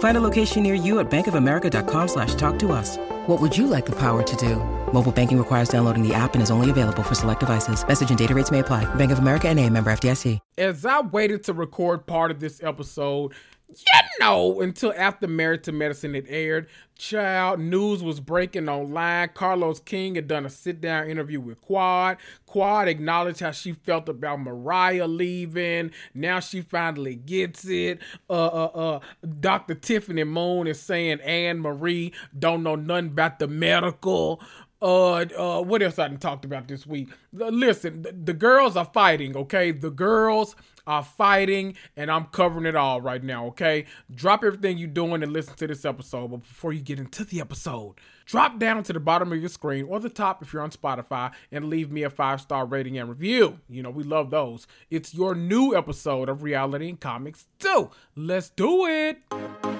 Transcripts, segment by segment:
Find a location near you at bankofamerica.com slash talk to us. What would you like the power to do? Mobile banking requires downloading the app and is only available for select devices. Message and data rates may apply. Bank of America and a member FDIC. As I waited to record part of this episode, you know, until after Married to Medicine had aired, child news was breaking online. Carlos King had done a sit down interview with Quad. Quad acknowledged how she felt about Mariah leaving. Now she finally gets it. Uh, uh, uh, Dr. Tiffany Moon is saying Annemarie don't know nothing about the medical. Uh, uh, what else I talked about this week? Listen, the, the girls are fighting, okay? The girls are fighting, and I'm covering it all right now, okay? Drop everything you're doing and listen to this episode. But before you get into the episode, drop down to the bottom of your screen or the top if you're on Spotify and leave me a five star rating and review. You know, we love those. It's your new episode of Reality and Comics Too. Let's do it.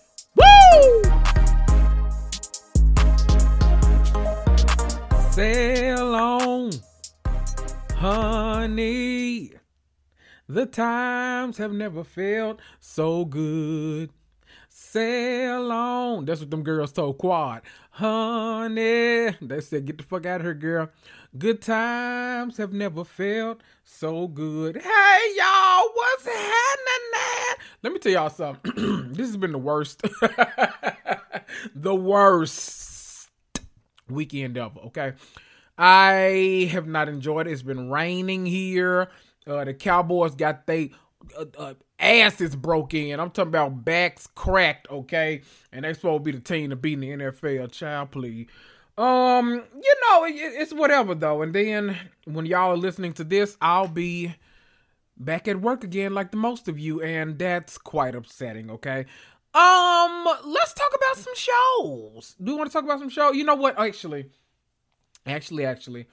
Sail on, honey. The times have never felt so good. Sail on. That's what them girls told Quad. Honey. They said, get the fuck out of here, girl. Good times have never felt so good. Hey, y'all, what's happening? Let me tell y'all something. this has been the worst. the worst weekend ever, okay? I have not enjoyed it. It's been raining here. Uh, the Cowboys got they uh, uh, asses broke in. I'm talking about backs cracked, okay? And they supposed to be the team to beat in the NFL. Child, please. Um, you know, it, it's whatever though. And then when y'all are listening to this, I'll be back at work again, like the most of you, and that's quite upsetting. Okay. Um, let's talk about some shows. Do you want to talk about some shows? You know what? Actually, actually, actually,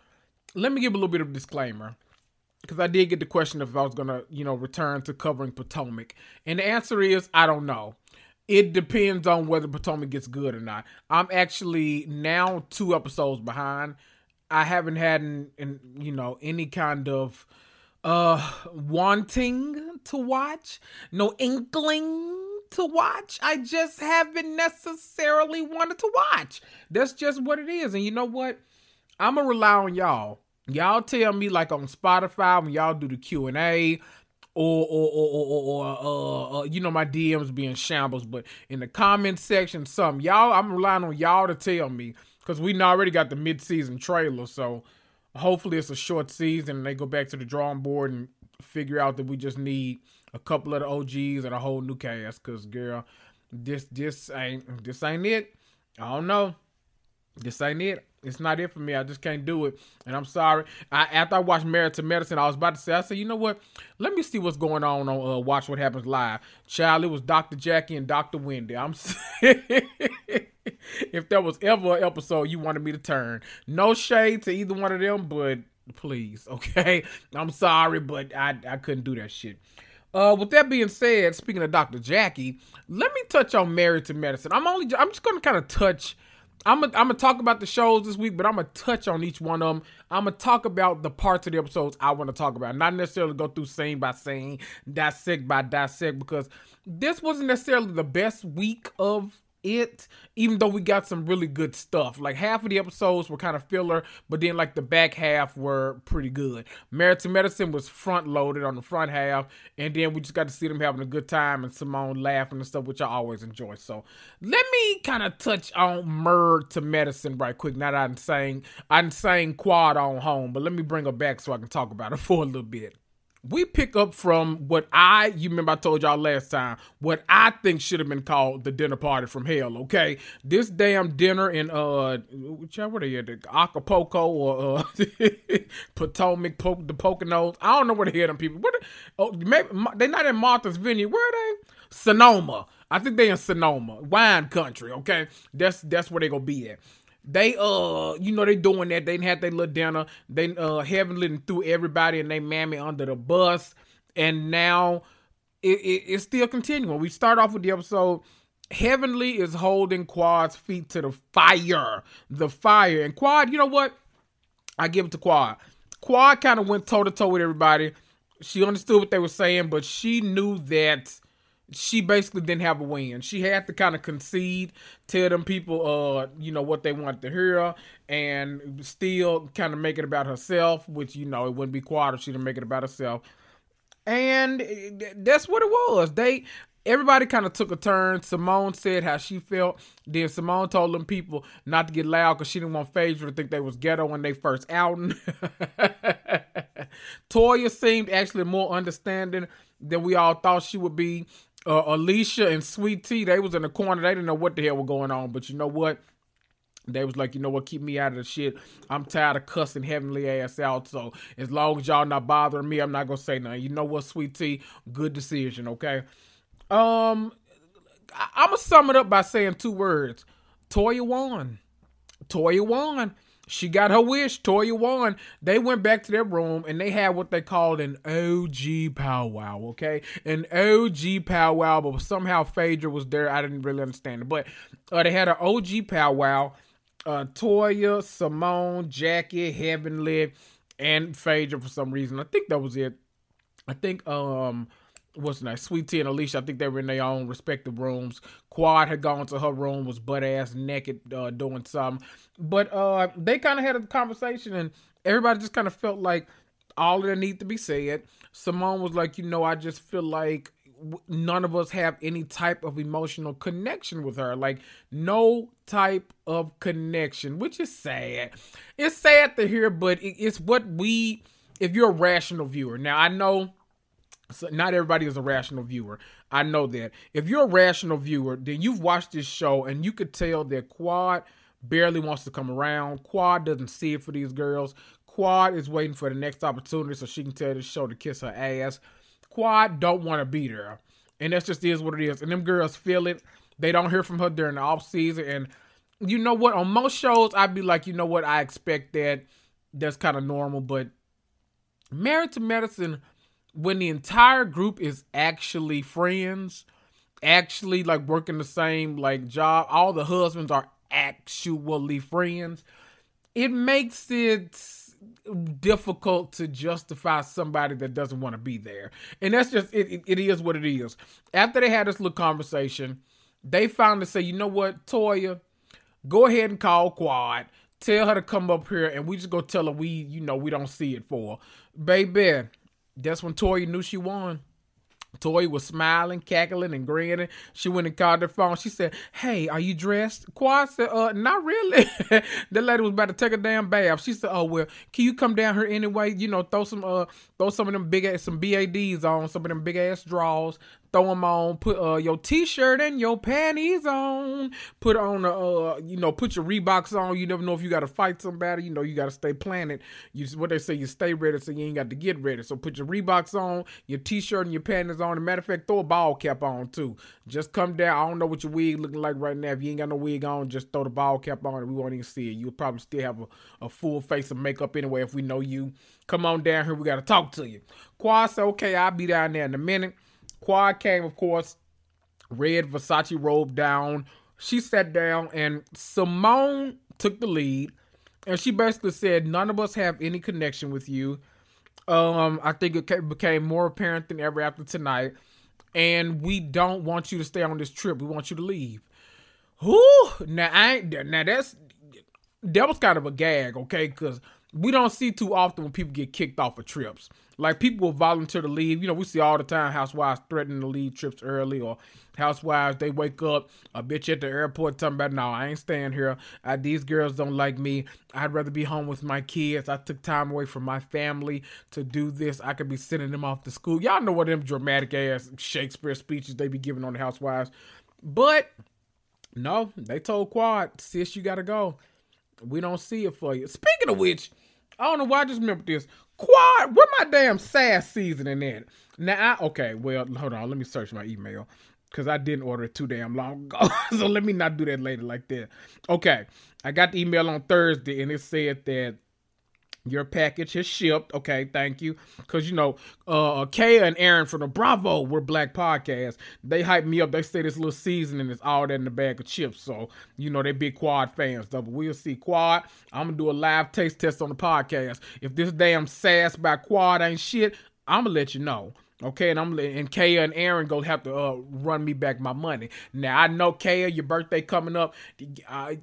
let me give a little bit of disclaimer because I did get the question if I was gonna, you know, return to covering Potomac, and the answer is I don't know. It depends on whether Potomac gets good or not. I'm actually now two episodes behind. I haven't had, an, an, you know, any kind of uh wanting to watch, no inkling to watch. I just haven't necessarily wanted to watch. That's just what it is. And you know what? I'm gonna rely on y'all Y'all tell me like on Spotify when y'all do the Q and A, or or or or, or uh, uh, you know my DMs being shambles, but in the comment section, some y'all I'm relying on y'all to tell me because we already got the mid season trailer, so hopefully it's a short season and they go back to the drawing board and figure out that we just need a couple of the OGs and a whole new cast. Cause girl, this this ain't this ain't it. I don't know. This ain't it. It's not it for me. I just can't do it, and I'm sorry. I, after I watched Married to Medicine, I was about to say, I said, you know what? Let me see what's going on on uh, Watch What Happens Live. Child, it was Dr. Jackie and Dr. Wendy. I'm if there was ever an episode you wanted me to turn, no shade to either one of them, but please, okay? I'm sorry, but I I couldn't do that shit. Uh, with that being said, speaking of Dr. Jackie, let me touch on Married to Medicine. I'm only, I'm just gonna kind of touch. I'm gonna, I'm talk about the shows this week, but I'm gonna touch on each one of them. I'm gonna talk about the parts of the episodes I want to talk about, not necessarily go through scene by scene, dissect by dissect, because this wasn't necessarily the best week of it, even though we got some really good stuff. Like half of the episodes were kind of filler, but then like the back half were pretty good. Married to Medicine was front loaded on the front half, and then we just got to see them having a good time and Simone laughing and stuff, which I always enjoy. So let me kind of touch on Married to Medicine right quick. Now that I'm saying I'm saying quad on home, but let me bring her back so I can talk about it for a little bit we pick up from what I, you remember I told y'all last time, what I think should have been called the dinner party from hell, okay? This damn dinner in, uh, what are you, the Acapulco or, uh, Potomac, po- the Poconos. I don't know where the hell them people, what, oh, maybe, they're not in Martha's Vineyard, where are they? Sonoma. I think they in Sonoma, wine country, okay? That's, that's where they gonna be at they uh you know they doing that. They had their little dinner. They uh heavenly threw everybody and they mammy under the bus. And now it, it, it's still continuing. We start off with the episode. Heavenly is holding Quad's feet to the fire. The fire. And Quad, you know what? I give it to Quad. Quad kind of went toe to toe with everybody. She understood what they were saying, but she knew that she basically didn't have a win. She had to kind of concede, tell them people, uh, you know, what they wanted to hear, and still kind of make it about herself, which you know it wouldn't be quiet if she didn't make it about herself. And that's what it was. They everybody kind of took a turn. Simone said how she felt. Then Simone told them people not to get loud because she didn't want Phaedra to think they was ghetto when they first outing. Toya seemed actually more understanding than we all thought she would be uh, Alicia and Sweet Tea, they was in the corner. They didn't know what the hell was going on. But you know what? They was like, you know what, keep me out of the shit. I'm tired of cussing heavenly ass out. So as long as y'all not bothering me, I'm not gonna say nothing. You know what, Sweet Tea? Good decision, okay? Um I- I'm gonna sum it up by saying two words. Toya won. Toya won. She got her wish. Toya won. They went back to their room and they had what they called an OG powwow. Okay, an OG powwow, but somehow Phaedra was there. I didn't really understand it, but uh, they had an OG powwow. Uh, Toya, Simone, Jackie, Heavenly, and Phaedra for some reason. I think that was it. I think um what's nice, Sweet Tea and Alicia. I think they were in their own respective rooms. Quad had gone to her room, was butt ass naked, uh, doing something. But uh, they kind of had a conversation, and everybody just kind of felt like all that need to be said. Simone was like, you know, I just feel like none of us have any type of emotional connection with her like no type of connection which is sad it's sad to hear but it's what we if you're a rational viewer now i know so not everybody is a rational viewer. I know that. If you're a rational viewer, then you've watched this show and you could tell that Quad barely wants to come around. Quad doesn't see it for these girls. Quad is waiting for the next opportunity so she can tell the show to kiss her ass. Quad don't want to be there. And that's just is what it is. And them girls feel it. They don't hear from her during the off season. And you know what? On most shows, I'd be like, you know what? I expect that. That's kind of normal. But Married to Medicine when the entire group is actually friends, actually like working the same like job, all the husbands are actually friends, it makes it difficult to justify somebody that doesn't want to be there. And that's just it, it, it is what it is. After they had this little conversation, they finally say, you know what, Toya, go ahead and call Quad. Tell her to come up here and we just go tell her we, you know, we don't see it for. Baby, that's when Toya knew she won. Toya was smiling, cackling, and grinning. She went and called her phone. She said, Hey, are you dressed? Quad said, Uh, not really. the lady was about to take a damn bath. She said, Oh well, can you come down here anyway? You know, throw some uh throw some of them big ass some BADs on, some of them big ass draws, throw them on, put uh your t-shirt and your panties on, put on the uh you know, put your Reeboks on. You never know if you gotta fight somebody, you know, you gotta stay planted. You what they say, you stay ready so you ain't got to get ready. So put your Reeboks on, your t-shirt and your panties on. As a matter of fact, throw a ball cap on too. Just come down. I don't know what your wig looking like right now. If you ain't got no wig on, just throw the ball cap on and we won't even see it. You'll probably still have a, a full face of makeup anyway if we know you. Come on down here, we gotta talk to you. Quad said, okay, I'll be down there in a minute. Quad came, of course, red Versace robe down. She sat down, and Simone took the lead, and she basically said, "None of us have any connection with you." Um, I think it became more apparent than ever after tonight, and we don't want you to stay on this trip. We want you to leave. Whoo! Now I ain't, now that's that was kind of a gag, okay? Because we don't see too often when people get kicked off of trips. Like people will volunteer to leave. You know, we see all the time housewives threatening to leave trips early, or housewives they wake up a bitch at the airport talking about, "No, I ain't staying here. I, these girls don't like me. I'd rather be home with my kids. I took time away from my family to do this. I could be sending them off to school. Y'all know what them dramatic ass Shakespeare speeches they be giving on the housewives, but no, they told Quad, sis, you gotta go. We don't see it for you. Speaking of which, I don't know why I just remember this. Quad, where my damn sass seasoning in? Now, I, okay, well, hold on. Let me search my email because I didn't order it too damn long ago. so let me not do that later like that. Okay, I got the email on Thursday and it said that your package has shipped. Okay, thank you. Because, you know, uh, Kaya and Aaron from the Bravo were Black Podcast. They hyped me up. They say this little seasoning is all that in the bag of chips. So, you know, they big Quad fans, though. But we'll see. Quad, I'm to do a live taste test on the podcast. If this damn sass by Quad ain't shit, I'm going to let you know. Okay, and I'm and Kaya and Aaron gonna have to uh, run me back my money. Now I know Kaya, your birthday coming up. I,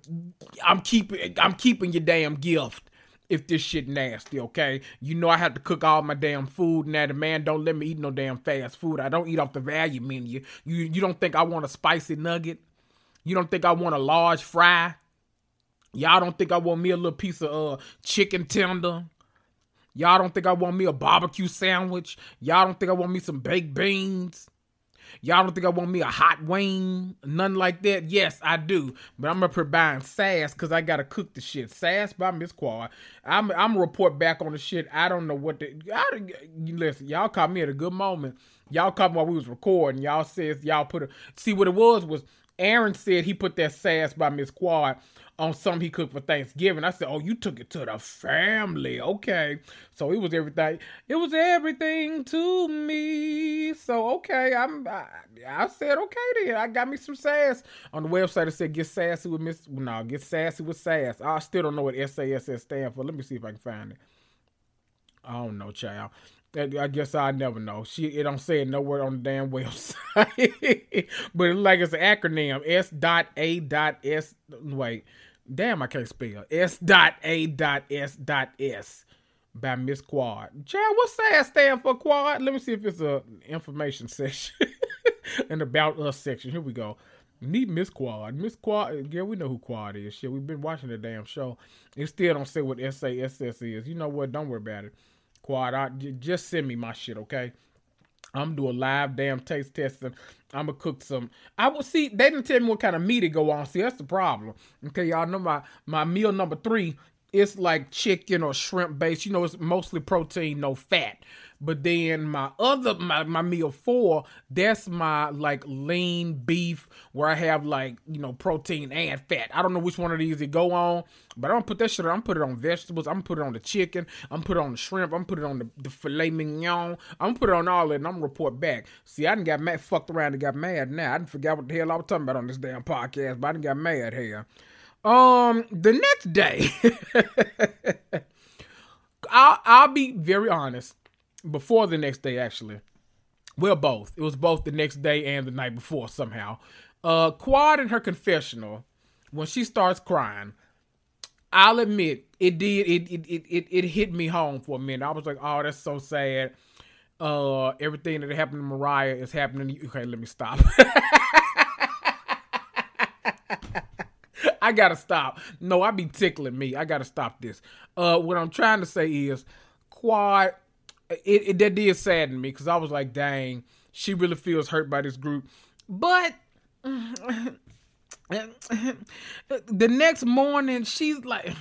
I'm keeping I'm keeping your damn gift if this shit nasty, okay? You know I have to cook all my damn food now. The man don't let me eat no damn fast food. I don't eat off the value menu. You you don't think I want a spicy nugget? You don't think I want a large fry? Y'all don't think I want me a little piece of uh chicken tender? Y'all don't think I want me a barbecue sandwich? Y'all don't think I want me some baked beans? Y'all don't think I want me a hot wing? Nothing like that? Yes, I do. But I'm up here buying sass because I gotta cook the shit. Sass by Miss Quad. I'm I'm report back on the shit. I don't know what the I, listen, y'all caught me at a good moment. Y'all caught me while we was recording. Y'all says y'all put a see what it was was Aaron said he put that sass by Miss Quad on something he cooked for Thanksgiving. I said, "Oh, you took it to the family, okay?" So it was everything. It was everything to me. So okay, I'm. I, I said okay then. I got me some sass on the website. It said get sassy with Miss. No, get sassy with sass. I still don't know what SASS stand for. Let me see if I can find it. I don't know, child. I guess I never know. She it don't say it nowhere on the damn website. but like it's an acronym. S dot A dot S wait. Damn, I can't spell. S dot A dot S dot S by Miss Quad. Chad, what's that stand for Quad? Let me see if it's a information section. and about us section. Here we go. Meet Miss Quad. Miss Quad, yeah, we know who Quad is. Shit, we've been watching the damn show. It still don't say what SASS is. You know what? Don't worry about it. Quad, I, just send me my shit, okay? I'm do a live damn taste testing. I'm gonna cook some. I will see. They didn't tell me what kind of meat to go on. See, that's the problem. Okay, y'all know my my meal number three. It's like chicken or shrimp based. You know, it's mostly protein, no fat. But then my other my, my meal four, that's my like lean beef where I have like, you know, protein and fat. I don't know which one of these it go on, but I'm gonna put that shit on. I'm put it on vegetables, I'm gonna put it on the chicken, I'm gonna put it on the shrimp, I'm gonna put it on the, the filet mignon, I'm gonna put it on all that and I'm gonna report back. See, I didn't got mad fucked around and got mad now. I didn't forget what the hell I was talking about on this damn podcast, but I didn't got mad here. Um, the next day, I'll, I'll be very honest before the next day actually. Well, both. It was both the next day and the night before somehow. Uh, Quad in her confessional, when she starts crying, I'll admit it did it it, it it it hit me home for a minute. I was like, oh, that's so sad. Uh, everything that happened to Mariah is happening. To. Okay, let me stop. I gotta stop. No, I be tickling me. I gotta stop this. Uh, what I'm trying to say is, Quad it, it that did sadden me because I was like, dang, she really feels hurt by this group. But the next morning, she's like,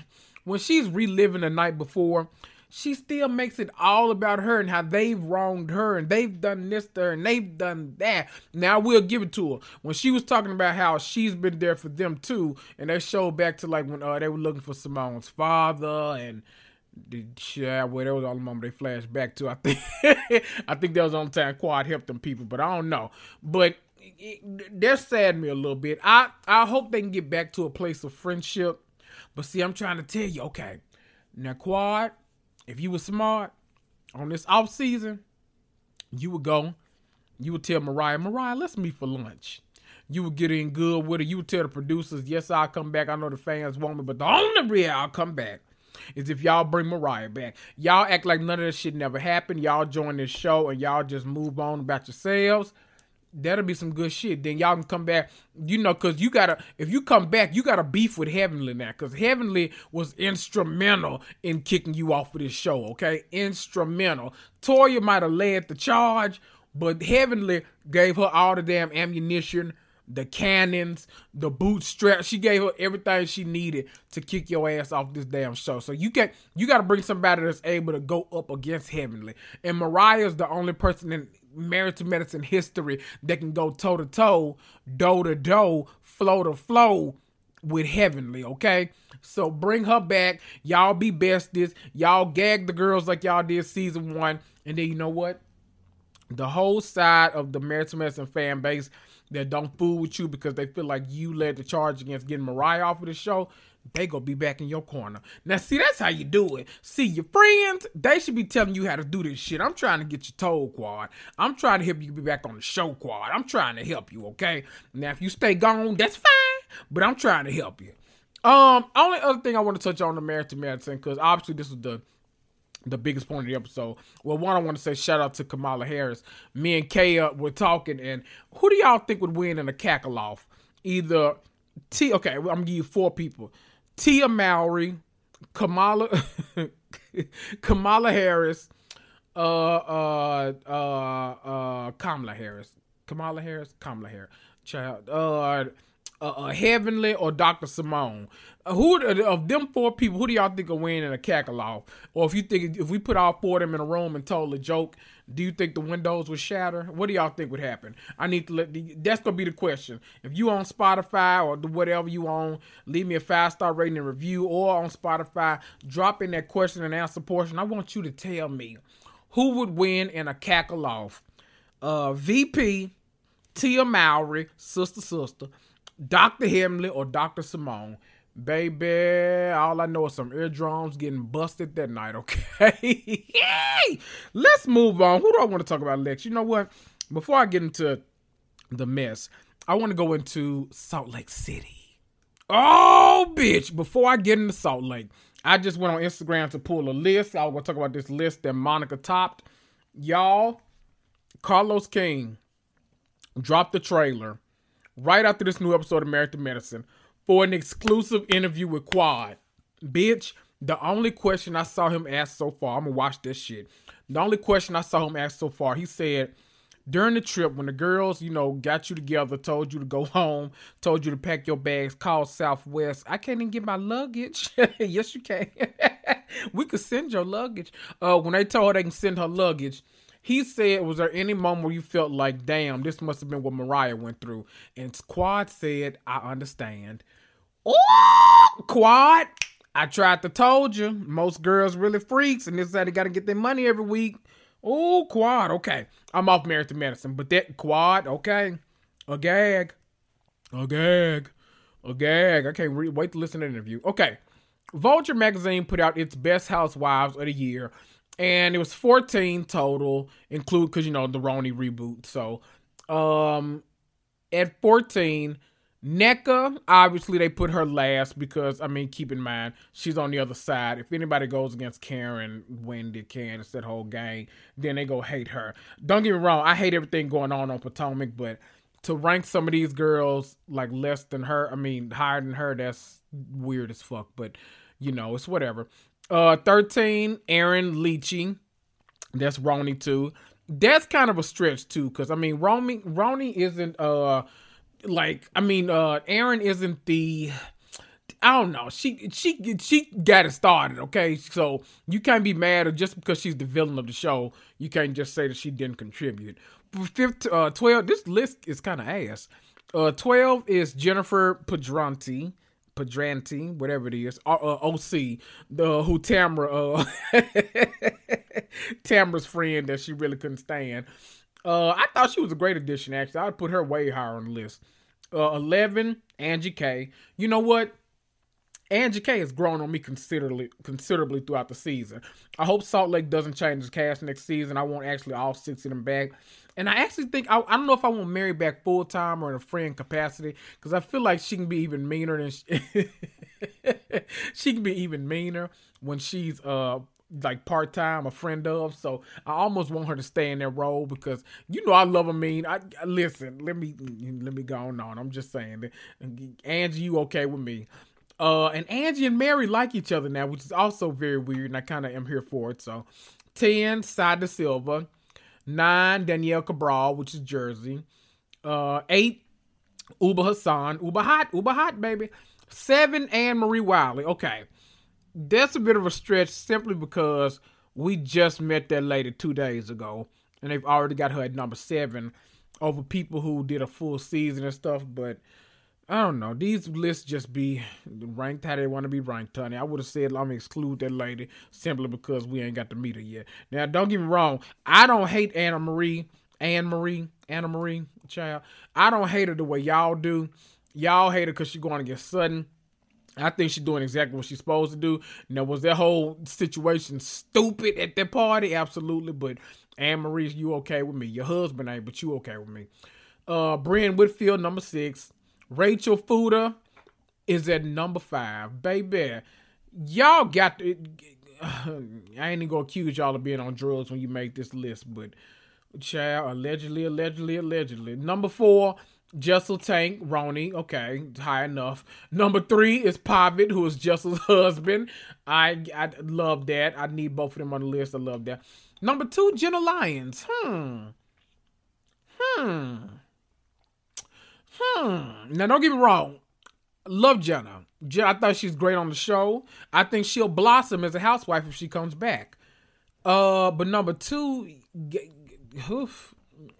when she's reliving the night before, she still makes it all about her and how they've wronged her and they've done this to her and they've done that. Now we'll give it to her. When she was talking about how she's been there for them too, and they showed back to like when uh, they were looking for Simone's father and the yeah, well, that was all the moment they flashed back to. I think I think that was the only time Quad helped them people, but I don't know. But it, that me a little bit. I I hope they can get back to a place of friendship. But see, I'm trying to tell you, okay, now Quad, if you were smart on this off season, you would go, you would tell Mariah, Mariah, let's meet for lunch. You would get in good with her. You would tell the producers, yes, I'll come back. I know the fans want me, but the only reason I'll come back is if y'all bring Mariah back. Y'all act like none of this shit never happened. Y'all join this show and y'all just move on about yourselves. That'll be some good shit. Then y'all can come back, you know, cause you gotta if you come back, you gotta beef with Heavenly now. Cause Heavenly was instrumental in kicking you off of this show, okay? Instrumental. Toya might have led the charge, but Heavenly gave her all the damn ammunition the cannons, the bootstrap. She gave her everything she needed to kick your ass off this damn show. So you can you got to bring somebody that's able to go up against Heavenly. And Mariah's the only person in Married to Medicine history that can go toe to toe, dough to dough, flow to flow with Heavenly, okay? So bring her back. Y'all be besties. Y'all gag the girls like y'all did season one. And then you know what? The whole side of the Married to Medicine fan base that don't fool with you because they feel like you led the charge against getting Mariah off of the show, they gonna be back in your corner. Now, see, that's how you do it. See, your friends, they should be telling you how to do this shit. I'm trying to get you told, Quad. I'm trying to help you be back on the show, Quad. I'm trying to help you, okay? Now, if you stay gone, that's fine, but I'm trying to help you. Um, only other thing I want to touch on the to Medicine, because obviously this was the the biggest point of the episode. Well, one, I want to say shout out to Kamala Harris. Me and Kaya were talking, and who do y'all think would win in a cackle off? Either T. Okay, I'm gonna give you four people: Tia Mowry, Kamala, Kamala Harris, uh, uh, uh, uh, Kamala Harris, Kamala Harris, Kamala Harris, child, uh uh, uh, Heavenly or Dr. Simone. Uh, who of them four people? Who do y'all think will win in a cackle off? Or if you think if we put all four of them in a room and told a joke, do you think the windows would shatter? What do y'all think would happen? I need to let the, that's gonna be the question. If you on Spotify or whatever you on, leave me a five star rating and review, or on Spotify, drop in that question and answer portion. I want you to tell me who would win in a cackle off. Uh, VP, Tia Mowry, sister, sister. Dr. Heavenly or Dr. Simone. Baby, all I know is some eardrums getting busted that night, okay? Let's move on. Who do I want to talk about next? You know what? Before I get into the mess, I want to go into Salt Lake City. Oh, bitch. Before I get into Salt Lake, I just went on Instagram to pull a list. I was going to talk about this list that Monica topped. Y'all, Carlos King dropped the trailer right after this new episode of to Medicine for an exclusive interview with Quad. Bitch, the only question I saw him ask so far, I'm gonna watch this shit. The only question I saw him ask so far, he said, during the trip, when the girls, you know, got you together, told you to go home, told you to pack your bags, call Southwest. I can't even get my luggage. yes, you can. we could send your luggage. Uh, when they told her they can send her luggage, he said, Was there any moment where you felt like, damn, this must have been what Mariah went through? And Quad said, I understand. Oh, Quad, I tried to told you. Most girls really freaks, and this is how they got to get their money every week. Oh, Quad, okay. I'm off married to medicine, but that Quad, okay. A gag. A gag. A gag. I can't re- wait to listen to the interview. Okay. Vulture magazine put out its best housewives of the year and it was 14 total, include because you know the RHONY reboot. So, um, at 14, Nneka, obviously they put her last because I mean, keep in mind she's on the other side. If anybody goes against Karen, Wendy, Candace, that whole gang, then they go hate her. Don't get me wrong, I hate everything going on on Potomac, but to rank some of these girls like less than her, I mean higher than her, that's weird as fuck. But you know, it's whatever. Uh, 13, Erin Lichy. That's RHONY too. That's kind of a stretch too, because I mean, RHONY, RHONY isn't uh like I mean, uh Aaron isn't the I don't know. She she she got it started, okay? So you can't be mad or just because she's the villain of the show, you can't just say that she didn't contribute. Fifth, uh, 12, this list is kind of ass. Uh, 12 is Jennifer Pedranti. Pedranti, whatever it is, uh, uh, OC, the who Tamra, uh, Tamra's friend that she really couldn't stand. Uh, I thought she was a great addition. Actually, I'd put her way higher on the list. Uh, Eleven, Angie K. You know what? Angie K has grown on me considerably considerably throughout the season. I hope Salt Lake doesn't change the cast next season. I want actually all six of them back. And I actually think I, I don't know if I want Mary back full time or in a friend capacity because I feel like she can be even meaner than she, she can be even meaner when she's uh like part time a friend of. So I almost want her to stay in that role because you know I love her mean. I, I listen. Let me let me go on. I'm just saying. That Angie, you okay with me? Uh, and Angie and Mary like each other now, which is also very weird, and I kind of am here for it. So, ten, Sai De Silva. Nine, Danielle Cabral, which is Jersey. Uh, eight, Ubah Hassan. Ubah hot, Ubah hot, baby. Seven, Annemarie Wiley. Okay. That's a bit of a stretch simply because we just met that lady two days ago. And they've already got her at number seven over people who did a full season and stuff. But I don't know. These lists just be ranked how they want to be ranked, honey. I would have said I'm exclude that lady simply because we ain't got to meet her yet. Now, don't get me wrong. I don't hate Anna Marie, Annemarie, Anna Marie, child. I don't hate her the way y'all do. Y'all hate her because she's going to get Sutton. I think she's doing exactly what she's supposed to do. Now, was that whole situation stupid at that party? Absolutely. But Annemarie, you okay with me? Your husband ain't, but you okay with me. Uh, Bryn Whitfield, number six. Rachel Fuda is at number five. Baby, y'all got to, I ain't even gonna accuse y'all of being on drugs when you make this list, but child, allegedly, allegedly, allegedly. Number four, Jessel Taank, RHONY, okay, high enough. Number three is Pavit, who is Jessel's husband. I I love that. I need both of them on the list. I love that. Number two, Jenna Lyons. Hmm. Hmm. Hmm. Now, don't get me wrong. Love Jenna. I thought she's great on the show. I think she'll blossom as a housewife if she comes back. Uh, but number two, oof,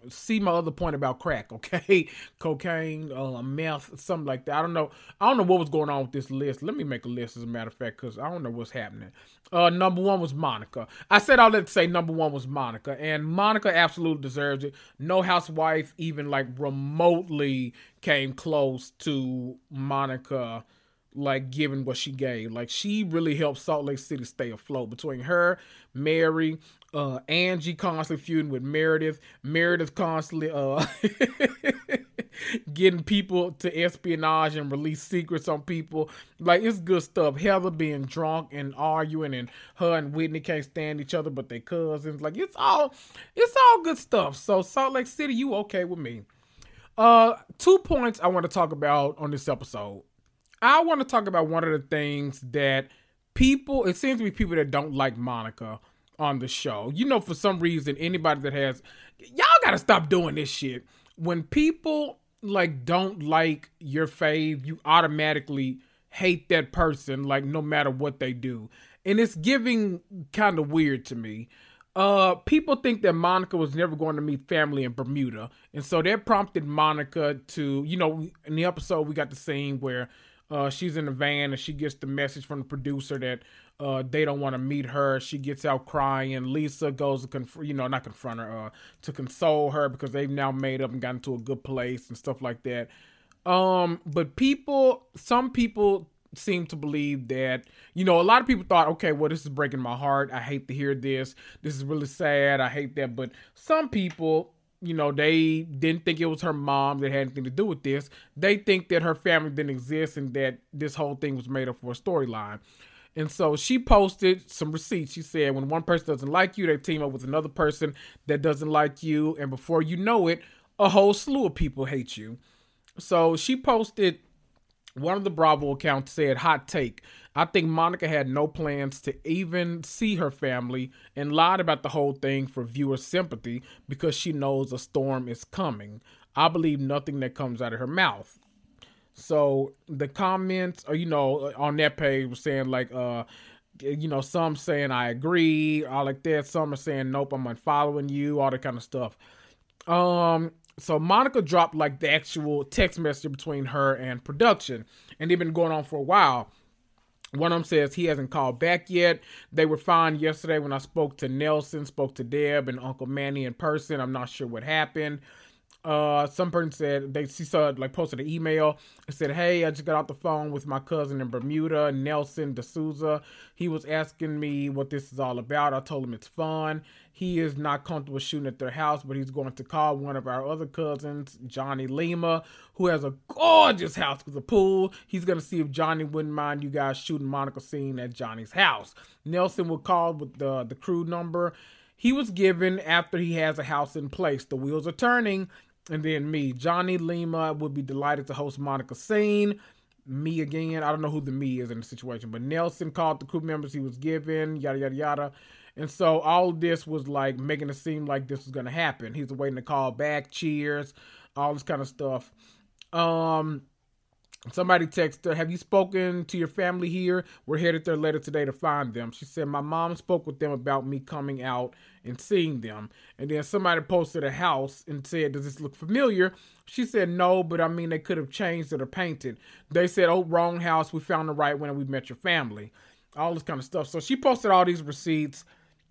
see my other point about crack, okay? Cocaine, uh, meth, something like that. I don't know. I don't know what was going on with this list. Let me make a list, as a matter of fact, because I don't know what's happening. Uh, number one was Monica. I said that to say number one was Monica, and Monica absolutely deserves it. No housewife even like remotely came close to Monica like giving what she gave. Like she really helped Salt Lake City stay afloat between her, Mary, uh, Angie constantly feuding with Meredith, Meredith constantly uh getting people to espionage and release secrets on people. Like it's good stuff. Heather being drunk and arguing, and her and Whitney can't stand each other, but they cousins. Like it's all, it's all good stuff. So Salt Lake City, you okay with me? Uh, two points I want to talk about on this episode. I want to talk about one of the things that people, it seems to be people that don't like Monica on the show. You know, for some reason, anybody that has, y'all got to stop doing this shit. When people like don't like your fave, you automatically hate that person, like no matter what they do. And it's giving kind of weird to me. Uh, people think that Monica was never going to meet family in Bermuda, and so that prompted Monica to, you know, in the episode we got the scene where uh, she's in the van and she gets the message from the producer that uh, they don't want to meet her. She gets out crying. Lisa goes to confront, you know, not confront her, uh, to console her because they've now made up and gotten to a good place and stuff like that. Um, but people, some people seem to believe that, you know, a lot of people thought, okay, well, this is breaking my heart. I hate to hear this. This is really sad. I hate that. But some people you know, they didn't think it was her mom that had anything to do with this. They think that her family didn't exist and that this whole thing was made up for a storyline. And so she posted some receipts. She said, when one person doesn't like you, they team up with another person that doesn't like you. And before you know it, a whole slew of people hate you. So she posted one of the Bravo accounts said, Hot take. I think Monica had no plans to even see her family and lied about the whole thing for viewer sympathy because she knows a storm is coming. I believe nothing that comes out of her mouth. So the comments, or you know, on that page were saying like, uh, you know, some saying I agree, all like that. Some are saying nope, I'm unfollowing you, all that kind of stuff. Um, So Monica dropped like the actual text message between her and production, and they've been going on for a while. One of them says he hasn't called back yet. They were fine yesterday when I spoke to Nelson, spoke to Deb and Uncle Manny in person. I'm not sure what happened. Uh, some person said they she saw like posted an email. It said, "Hey, I just got off the phone with my cousin in Bermuda, Nelson D'Souza. He was asking me what this is all about. I told him it's fun. He is not comfortable shooting at their house, but he's going to call one of our other cousins, Johnny Lima, who has a gorgeous house with a pool. He's going to see if Johnny wouldn't mind you guys shooting Monica scene at Johnny's house. Nelson will call with the the crew number." He was given after he has a house in place. The wheels are turning and then me, Johnny Lima, would be delighted to host Monica Scene. Me again, I don't know who the me is in the situation, but Nelson called the crew members he was given, yada yada yada. And so all this was like making it seem like this was gonna happen. He's waiting to call back, cheers, all this kind of stuff. Um Somebody texted her, Have you spoken to your family here? We're headed there later today to find them. She said, My mom spoke with them about me coming out and seeing them. And then somebody posted a house and said, Does this look familiar? She said, No, but I mean, they could have changed it or painted. They said, Oh, wrong house. We found the right one and we met your family. All this kind of stuff. So she posted all these receipts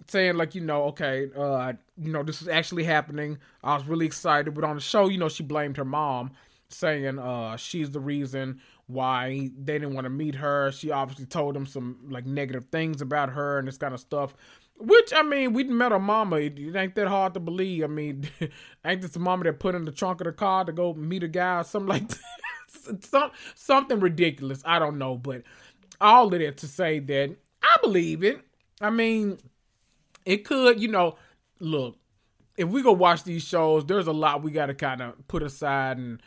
saying, like, you know, okay, uh, you know, this is actually happening. I was really excited. But on the show, you know, she blamed her mom saying uh she's the reason why they didn't want to meet her. She obviously told them some like negative things about her and this kind of stuff. Which I mean, we met her mama. It, ain't that hard to believe. I mean, ain't this the mama that put in the trunk of the car to go meet a guy or something like that? Some, something ridiculous. I don't know, but all of that to say that I believe it. I mean, it could, you know, look, if we go watch these shows, there's a lot we got to kind of put aside and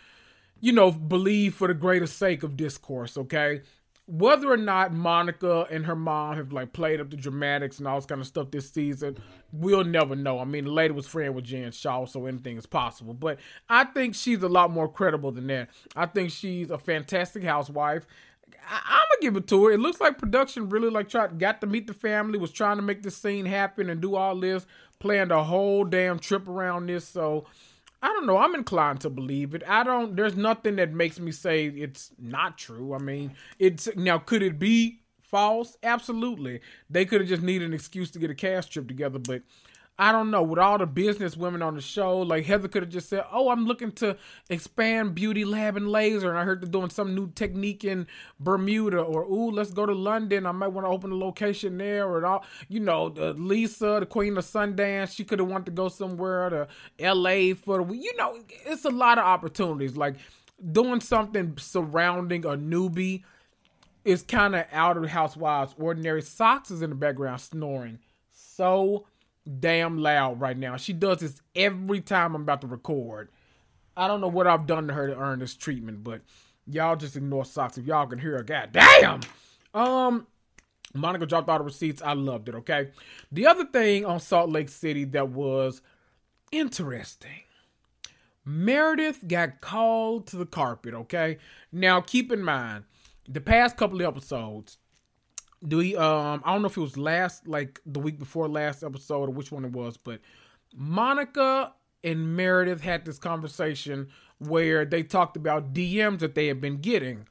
you know, believe for the greater sake of discourse, okay? Whether or not Monica and her mom have like played up the dramatics and all this kind of stuff this season, we'll never know. I mean, the lady was friend with Jen Shah, so anything is possible. But I think she's a lot more credible than that. I think she's a fantastic housewife. I- am gonna give it to her. It looks like production really like tried got to meet the family, was trying to make this scene happen and do all this, planned a whole damn trip around this. So I don't know. I'm inclined to believe it. I don't. There's nothing that makes me say it's not true. I mean, it's now. Could it be false? Absolutely. They could have just needed an excuse to get a cast trip together, but I don't know, with all the business women on the show, like Heather could have just said, Oh, I'm looking to expand Beauty Lab and Laser. And I heard they're doing some new technique in Bermuda, or Ooh, let's go to London. I might want to open a location there, or all, you know, Lisa, the Queen of Sundance, she could have wanted to go somewhere to LA for the, you know, it's a lot of opportunities. Like doing something surrounding a newbie is kind of out of Housewives' ordinary. Socks is in the background snoring. So damn loud right now. She does this every time I'm about to record. I don't know what I've done to her to earn this treatment, but y'all just ignore socks if y'all can hear her. God damn. Um, Monica dropped all the receipts. I loved it. Okay. The other thing on Salt Lake City that was interesting. Meredith got called to the carpet. Okay. Now keep in mind, the past couple of episodes, do we um I don't know if it was last like the week before last episode or which one it was, but Monica and Meredith had this conversation where they talked about DMs that they had been getting.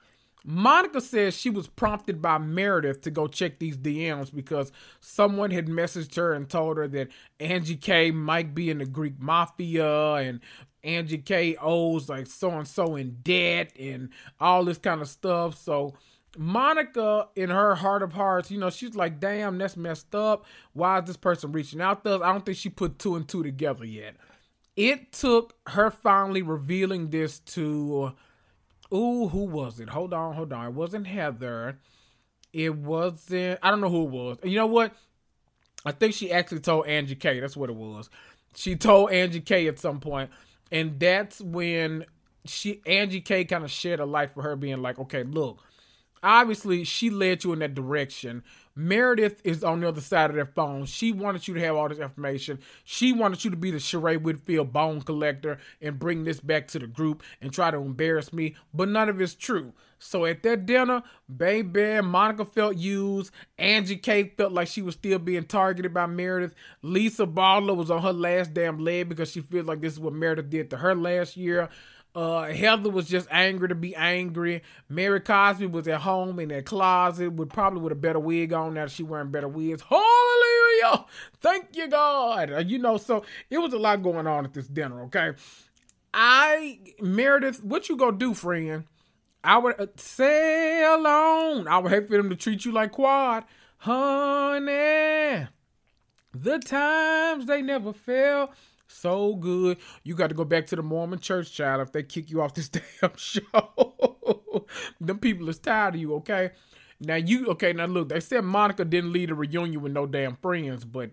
Monica says she was prompted by Meredith to go check these DMs because someone had messaged her and told her that Angie K might be in the Greek mafia and Angie K owes like so and so in debt and all this kind of stuff. So Monica, in her heart of hearts, you know, she's like, damn, that's messed up. Why is this person reaching out to us? I don't think she put two and two together yet. It took her finally revealing this to, ooh, who was it? Hold on, hold on. It wasn't Heather. It wasn't, I don't know who it was. You know what? I think she actually told Angie K. That's what it was. She told Angie K at some point, and that's when she Angie K kind of shared a light for her, being like, okay, look, obviously she led you in that direction, Meredith is on the other side of that phone. She wanted you to have all this information. She wanted you to be the Sheree Whitfield bone collector and bring this back to the group and try to embarrass me, but none of it's true. So at that dinner, baby, Monica felt used. Angie K felt like she was still being targeted by Meredith. Lisa Barlow was on her last damn leg because she feels like this is what Meredith did to her last year. Uh, Heather was just angry to be angry. Mary Cosby was at home in that closet with probably with a better wig on now that she wearing better wigs. Hallelujah! Thank you, God. Uh, you know, so it was a lot going on at this dinner, okay? I, Meredith, what you gonna do, friend? I would uh, sail on. I would hate for them to treat you like quad. Honey, the times they never fail so good. You got to go back to the Mormon church, child, if they kick you off this damn show. Them people is tired of you, okay? Now you okay, now look, they said Monica didn't lead a reunion with no damn friends, but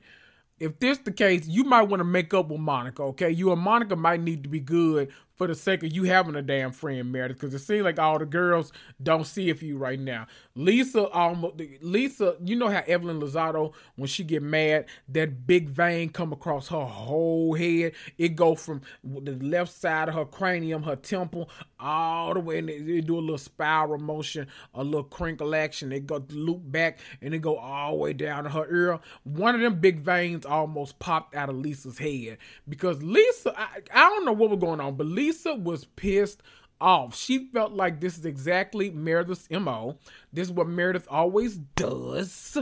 if this the case, you might want to make up with Monica, okay? You and Monica might need to be good for the sake of you having a damn friend, Meredith, because it seems like all the girls don't see it for you right now. Lisa almost Lisa, you know how Evelyn Lozado, when she get mad, that big vein come across her whole head. It go from the left side of her cranium, her temple, all the way, and they, do a little spiral motion, a little crinkle action. It go loop back, and it go all the way down to her ear. One of them big veins almost popped out of Lisa's head because Lisa, I, I don't know what was going on, but Lisa Lisa was pissed off. She felt like this is exactly Meredith's MO. This is what Meredith always does.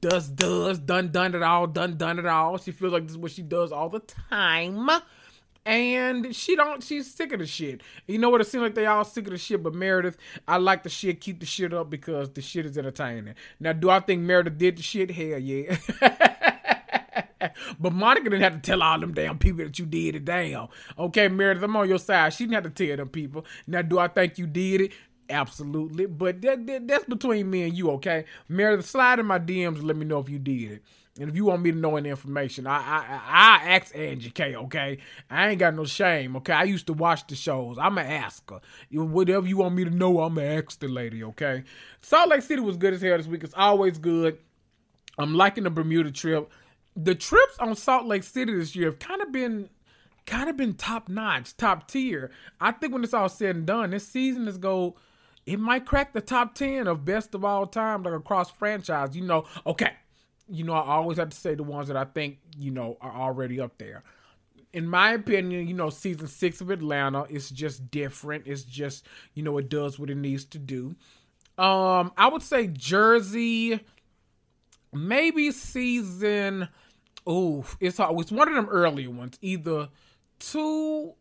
Does, does, done, done it all, done, done it all. She feels like this is what she does all the time. And she don't she's sick of the shit. You know what? It seems like they all sick of the shit, but Meredith, I like the shit, keep the shit up because the shit is entertaining. Now, do I think Meredith did the shit? Hell yeah. but Monica didn't have to tell all them damn people that you did it down. Okay, Meredith, I'm on your side. She didn't have to tell them people. Now, do I think you did it? Absolutely. But that, that, that's between me and you, okay? Meredith, slide in my DMs and let me know if you did it. And if you want me to know any information, I I I ask Angie K. Okay, I ain't got no shame. Okay, I used to watch the shows. I'm an asker. Whatever you want me to know, I'm an ask the lady. Okay. Salt Lake City was good as hell this week. It's always good. I'm liking the Bermuda trip the trips on Salt Lake City this year have kind of been kind of been top notch, top tier. I think when it's all said and done, this season is go it might crack the top 10 of best of all time like across franchise. You know, okay. You know, I always have to say the ones that I think, you know, are already up there. In my opinion, you know, season 6 of Atlanta is just different. It's just, you know, it does what it needs to do. Um, I would say Jersey maybe season Oh, it's it's one of them earlier ones. Either two,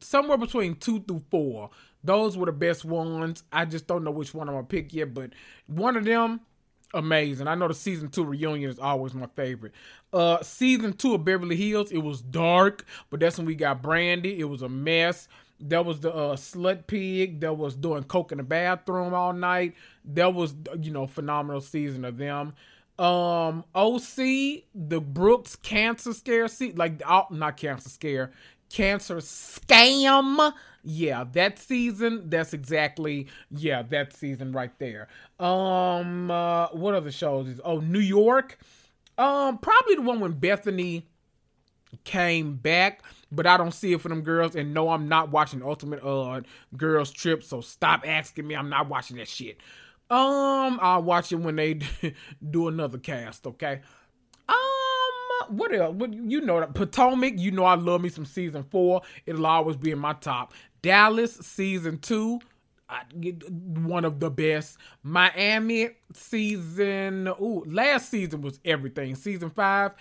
somewhere between two through four. Those were the best ones. I just don't know which one I'm gonna pick yet, but one of them, amazing. I know the season two reunion is always my favorite. Uh, season two of Beverly Hills, it was dark, but that's when we got Brandi. It was a mess. That was the uh, slut pig that was doing coke in the bathroom all night. That was you know phenomenal season of them. Um, OC, the Brooks cancer scare, see, like, oh, not cancer scare, cancer scam. Yeah, that season, that's exactly, yeah, that season right there. Um, uh, what other shows is, oh, New York. Um, probably the one when Bethany came back, but I don't see it for them girls. And no, I'm not watching Ultimate uh Girls Trip, so stop asking me. I'm not watching that shit. Um, I'll watch it when they do another cast. Okay. Um, what else? What you know? Potomac. You know I love me some season four. It'll always be in my top. Dallas season two. I, one of the best. Miami season. Ooh, last season was everything. Season five,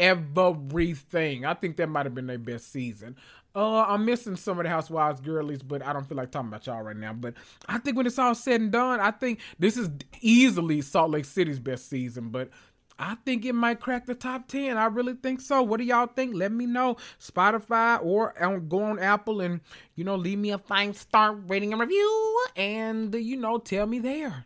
everything. I think that might have been their best season. Uh, I'm missing some of the Housewives girlies, but I don't feel like talking about y'all right now. But I think when it's all said and done, I think this is easily Salt Lake City's best season. But I think it might crack the top 10. I really think so. What do y'all think? Let me know. Spotify or go on Apple and, you know, leave me a five star rating and review. And, you know, tell me there.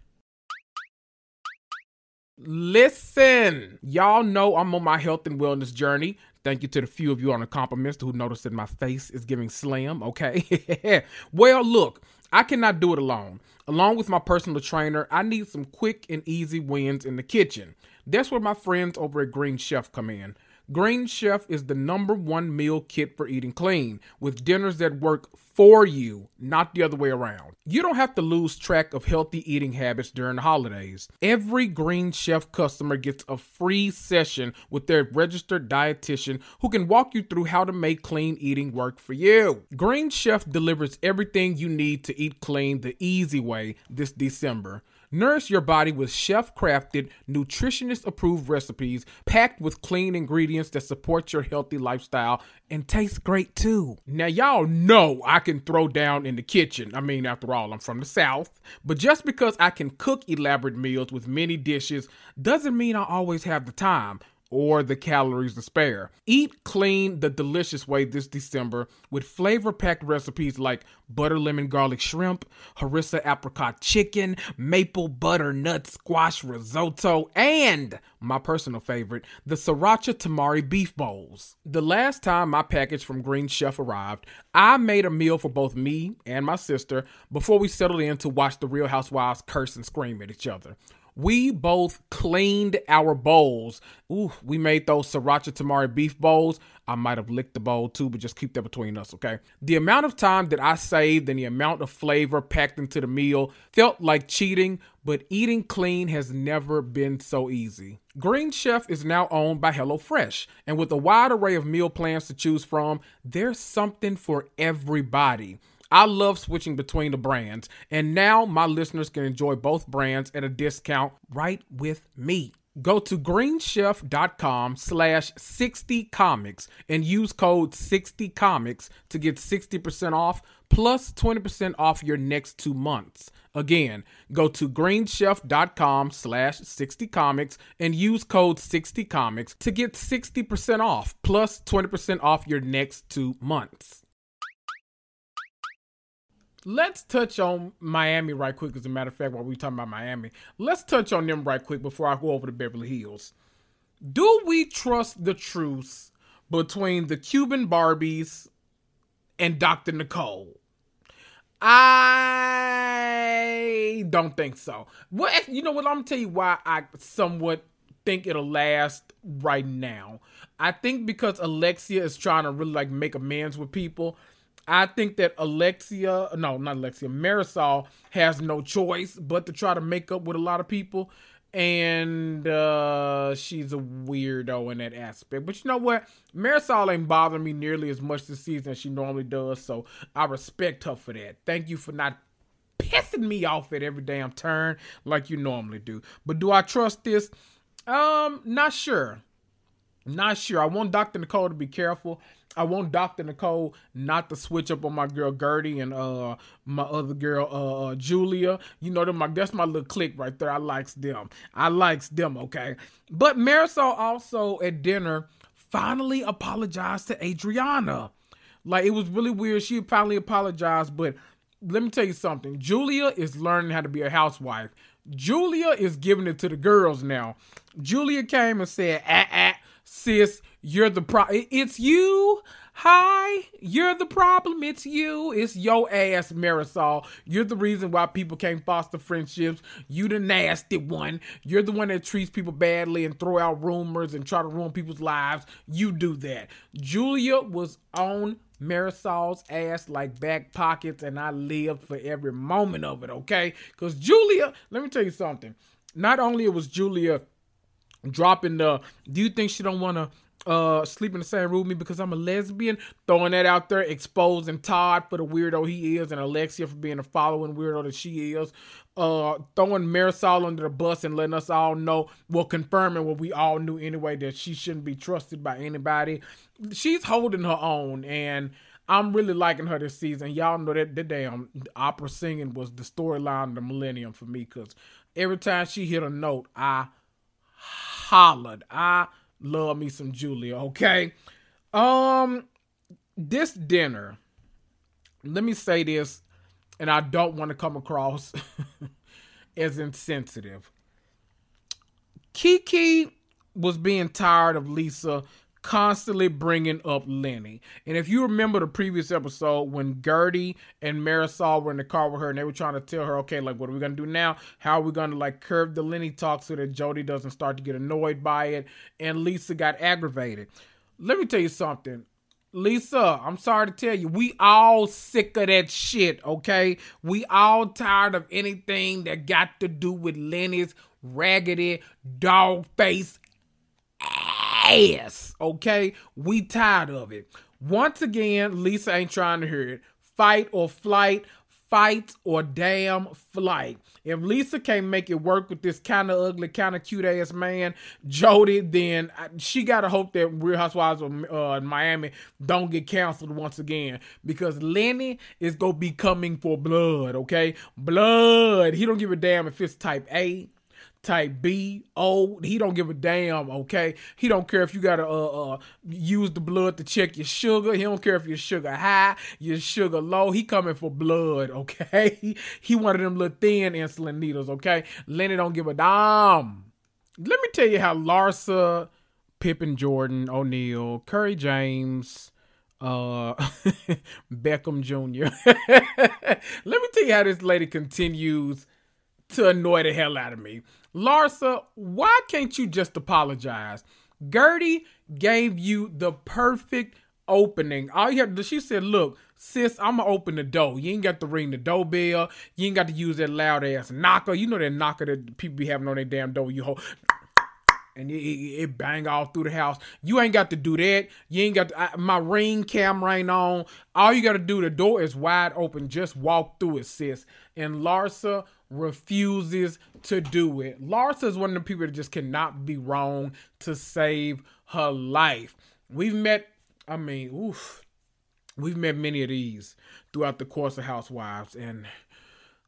Listen, y'all know I'm on my health and wellness journey. Thank you to the few of you on the compliments who noticed that my face is giving slim. Okay. well, look, I cannot do it alone. Along with my personal trainer, I need some quick and easy wins in the kitchen. That's where my friends over at Green Chef come in. Green Chef is the number one meal kit for eating clean, with dinners that work for you, not the other way around. You don't have to lose track of healthy eating habits during the holidays. Every Green Chef customer gets a free session with their registered dietitian who can walk you through how to make clean eating work for you. Green Chef delivers everything you need to eat clean the easy way this December. Nourish your body with chef crafted, nutritionist approved recipes packed with clean ingredients that support your healthy lifestyle and taste great too. Now, y'all know I can throw down in the kitchen. I mean, after all, I'm from the South. But just because I can cook elaborate meals with many dishes doesn't mean I always have the time or the calories to spare. Eat clean the delicious way this December with flavor packed recipes like butter lemon garlic shrimp, harissa apricot chicken, maple butternut squash risotto, and my personal favorite, the sriracha tamari beef bowls. The last time my package from Green Chef arrived, I made a meal for both me and my sister before we settled in to watch the Real Housewives curse and scream at each other. We both cleaned our bowls. Ooh, we made those sriracha tamari beef bowls. I might have licked the bowl too, but just keep that between us, okay? The amount of time that I saved and the amount of flavor packed into the meal felt like cheating, but eating clean has never been so easy. Green Chef is now owned by HelloFresh, and with a wide array of meal plans to choose from, there's something for everybody. I love switching between the brands, and now my listeners can enjoy both brands at a discount right with me. Go to greenchef.com slash 60comics and use code 60comics to get 60% off plus 20% off your next two months. Again, go to greenchef.com slash 60comics and use code 60comics to get 60% off plus 20% off your next two months. Let's touch on Miami right quick. As a matter of fact, while we're talking about Miami, let's touch on them right quick before I go over to Beverly Hills. Do we trust the truce between the Cuban Barbies and Dr. Nicole? I don't think so. Well, you know what? I'm gonna tell you why I somewhat think it'll last right now. I think because Alexia is trying to really like make amends with people I think that Alexia, no, not Alexia, Marisol has no choice but to try to make up with a lot of people. And uh, she's a weirdo in that aspect. But you know what? Marisol ain't bothering me nearly as much this season as she normally does. So I respect her for that. Thank you for not pissing me off at every damn turn like you normally do. But do I trust this? Um, not sure. Not sure. I want Dr. Nicole to be careful. I want Dr. Nicole not to switch up on my girl Guerdy and uh my other girl uh, uh Julia. You know them my that's my little clique right there. I likes them. I likes them, okay? But Marisol also at dinner finally apologized to Adriana. Like it was really weird. She finally apologized, but let me tell you something. Julia is learning how to be a housewife. Julia is giving it to the girls now. Julia came and said, ah, ah, sis, you're the pro. It's you. Hi, you're the problem. It's you. It's your ass, Marisol. You're the reason why people can't foster friendships. You the nasty one. You're the one that treats people badly and throw out rumors and try to ruin people's lives. You do that. Julia was on Marisol's ass like back pockets, and I lived for every moment of it, okay? Because Julia, let me tell you something. Not only was Julia dropping the, do you think she don't want to uh sleep in the same room with me because I'm a lesbian, throwing that out there, exposing Todd for the weirdo he is and Alexia for being a following weirdo that she is, uh throwing Marisol under the bus and letting us all know, well, confirming what we all knew anyway that she shouldn't be trusted by anybody. She's holding her own and I'm really liking her this season. Y'all know that the damn opera singing was the storyline of the millennium for me because every time she hit a note, I hollered. I love me some Julia, okay? Um this dinner, let me say this, and I don't want to come across as insensitive. Kiki was being tired of Lisa constantly bringing up Lenny. And if you remember the previous episode when Guerdy and Marisol were in the car with her and they were trying to tell her, okay, like, what are we going to do now? How are we going to, like, curb the Lenny talk so that Jody doesn't start to get annoyed by it? And Lisa got aggravated. Let me tell you something. Lisa, I'm sorry to tell you, we all sick of that shit, okay? We all tired of anything that got to do with Lenny's raggedy dog face ass, okay? We tired of it. Once again, Lisa ain't trying to hear it. Fight or flight, fight or damn flight. If Lisa can't make it work with this kind of ugly, kind of cute ass man, Jody, then she got to hope that Real Housewives of uh, Miami don't get canceled once again because Lenny is to be coming for blood, okay? Blood. He don't give a damn if it's type A, type B, O. He don't give a damn, okay? He don't care if you gotta uh, uh, use the blood to check your sugar. He don't care if your sugar high, your sugar low. He coming for blood, okay? he one of them little thin insulin needles, okay? Lenny don't give a damn. Let me tell you how Larsa, Pippen Jordan, O'Neal, Curry James, uh Beckham Jr. Let me tell you how this lady continues to annoy the hell out of me. Larsa, why can't you just apologize? Guerdy gave you the perfect opening. All you have to she said, look, sis, I'm gonna open the door. You ain't got to ring the doorbell. You ain't got to use that loud ass knocker. You know that knocker that people be having on their damn door. You hold and it, it, it, bang all through the house. You ain't got to do that. You ain't got to, I, my ring camera ain't on. All you got to do, the door is wide open. Just walk through it, sis. And Larsa refuses to do it. Larsa is one of the people that just cannot be wrong to save her life. We've met, I mean, oof, we've met many of these throughout the course of Housewives, and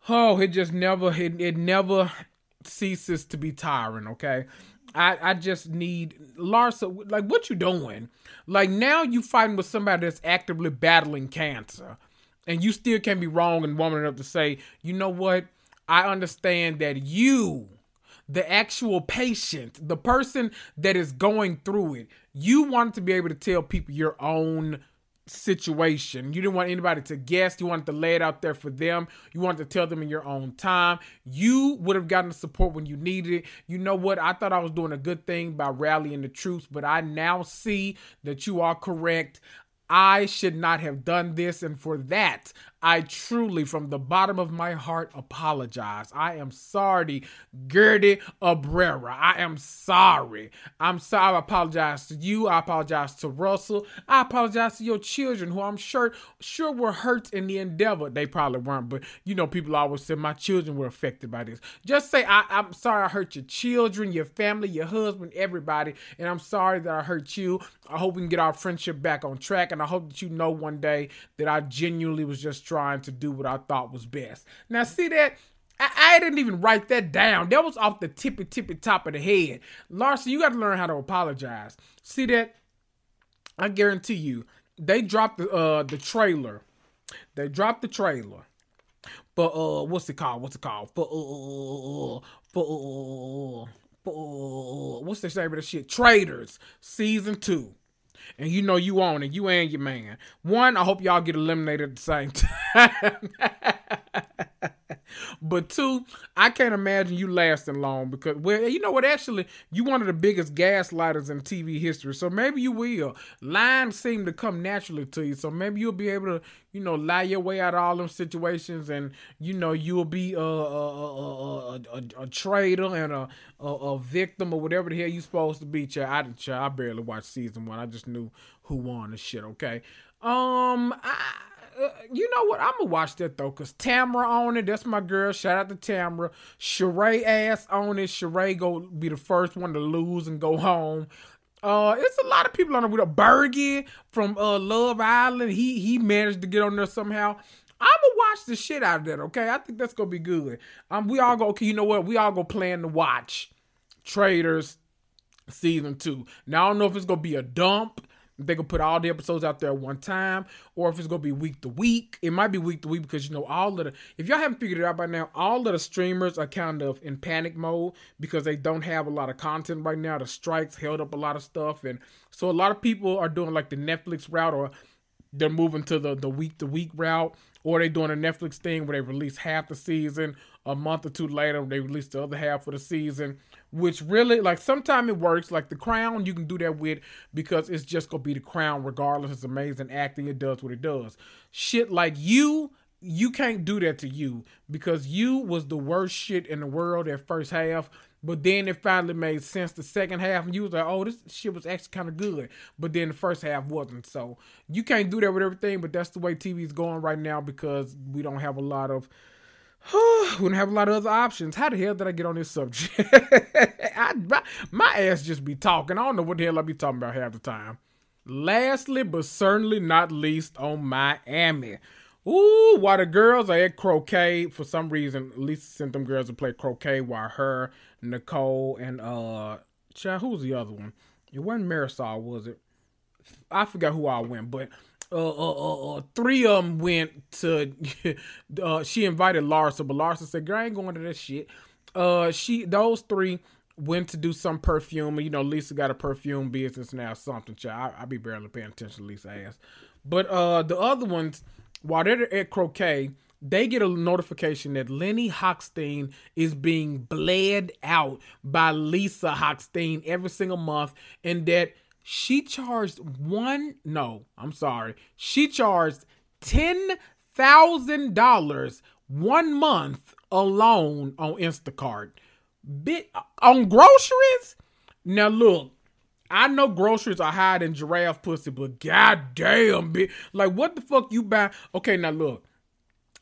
oh, it just never, it, it never ceases to be tiring. Okay, I, I just need Larsa. Like, what you doing? Like now you fighting with somebody that's actively battling cancer, and you still can't be wrong and woman enough to say, you know what? I understand that you, the actual patient, the person that is going through it, you wanted to be able to tell people your own situation. You didn't want anybody to guess. You wanted to lay it out there for them. You wanted to tell them in your own time. You would have gotten the support when you needed it. You know what? I thought I was doing a good thing by rallying the troops, but I now see that you are correct. I should not have done this. And for that, I truly, from the bottom of my heart, apologize. I am sorry, Guerdy Abraira. I am sorry. I'm sorry. I apologize to you. I apologize to Russell. I apologize to your children, who I'm sure sure were hurt in the endeavor. They probably weren't, but you know, people always say my children were affected by this. Just say I, I'm sorry I hurt your children, your family, your husband, everybody, and I'm sorry that I hurt you. I hope we can get our friendship back on track, and I hope that you know one day that I genuinely was just trying to do what I thought was best. Now, see that? I, I, didn't even write that down. That was off the tippy tippy top of the head. Larsa, you got to learn how to apologize. See that? I guarantee you, they dropped the uh the trailer. They dropped the trailer. But uh, what's it called? What's it called? For uh, for uh, for uh, what's the name of the shit? Traitors season two and you know you own it, you and your man. One, I hope y'all get eliminated at the same time. But two, I can't imagine you lasting long because, well, you know what? Actually, you one of the biggest gaslighters in TV history, so maybe you will. Lines seem to come naturally to you, so maybe you'll be able to, you know, lie your way out of all them situations, and you know you'll be a a, a, a, a traitor and a, a, a victim or whatever the hell you supposed to be. Child, I, child, I barely watched season one. I just knew who won the shit. Okay, um, I uh, you know what? I'm gonna watch that though, cause Tamra on it. That's my girl. Shout out to Tamra. Sheree ass on it. Sheree go be the first one to lose and go home. Uh, it's a lot of people on it with a Bergie from uh Love Island. He he managed to get on there somehow. I'm gonna watch the shit out of that. Okay, I think that's gonna be good. Um, we all go. Okay, you know what? We all go plan to watch Traitors season two. Now I don't know if it's gonna be a dump they can put all the episodes out there at one time, or if it's gonna be week to week. It might be week to week because you know all of the. If y'all haven't figured it out by now, all of the streamers are kind of in panic mode because they don't have a lot of content right now. The strikes held up a lot of stuff, and so a lot of people are doing like the Netflix route or they're moving to the the week to week route, or they're doing a Netflix thing where they release half the season. A month or two later, they release the other half of the season, which really like sometimes it works. Like the Crown, you can do that with because it's just gonna be the Crown regardless. It's amazing acting. It does what it does. Shit like you. You can't do that to you because you was the worst shit in the world at first half but then it finally made sense the second half, and you was like, oh, this shit was actually kind of good. But then the first half wasn't. So you can't do that with everything, but that's the way TV's going right now because we don't have a lot of. don't have a lot of other options. How the hell did I get on this subject? I, my, ass just be talking. I don't know what the hell I be talking about half the time. Lastly, but certainly not least, on Miami. Ooh, while the girls are at croquet, for some reason, Lisa sent them girls to play croquet while her, Nicole, and uh, child, who was the other one? It wasn't Marisol, was it? I forgot who I went, but uh, uh, uh, uh, three of them went to. uh, she invited Larsa, but Larsa said, "Girl, I ain't going to that shit." Uh, she those three went to do some perfume. You know, Lisa got a perfume business now, something. Child, I, I be barely paying attention to Lisa ass. But uh, the other ones while they're at croquet, they get a notification that Lenny Hochstein is being bled out by Lisa Hochstein every single month, and that she charged one. No, I'm sorry. She charged ten thousand dollars one month alone on Instacart. Bit on groceries. Now look, I know groceries are higher than giraffe pussy, but goddamn, bitch. Like, what the fuck you buy? Okay, now look.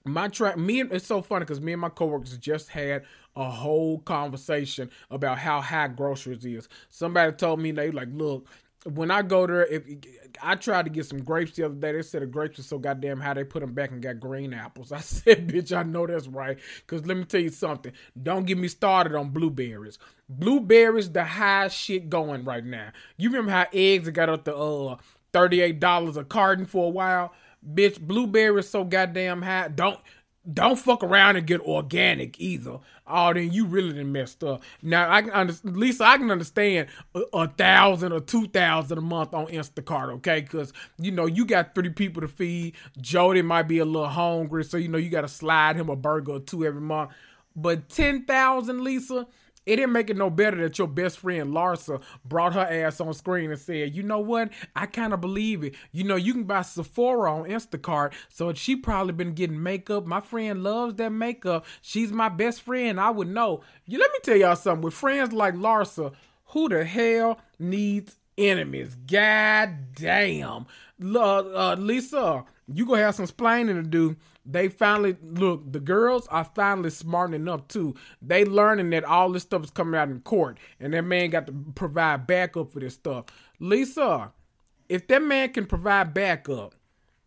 My track, me and it's so funny because me and my coworkers just had a whole conversation about how high groceries is. Somebody told me they like, look, when I go there, if I tried to get some grapes the other day, they said the grapes are so goddamn high they put them back and got green apples. I said, bitch, I know that's right. Cause let me tell you something. Don't get me started on blueberries. Blueberries, the high shit going right now. You remember how eggs got up to uh thirty eight dollars a carton for a while? Bitch, blueberries so goddamn high. Don't don't fuck around and get organic either. Oh, then you really done messed up. Now I can understand. Lisa, I can understand a, a thousand or two thousand a month on Instacart, okay? Because you know you got three people to feed. Jody might be a little hungry, so you know you got to slide him a burger or two every month. But ten thousand, Lisa it didn't make it no better that your best friend Larsa brought her ass on screen and said, you know what? I kind of believe it. You know, you can buy Sephora on Instacart, so she probably been getting makeup. My friend loves that makeup. She's my best friend. I would know. You let me tell y'all something. With friends like Larsa, who the hell needs enemies? God damn. Uh, Lisa, you gonna have some splaining to do they finally look the girls are finally smart enough too they learning that all this stuff is coming out in court and that man got to provide backup for this stuff lisa if that man can provide backup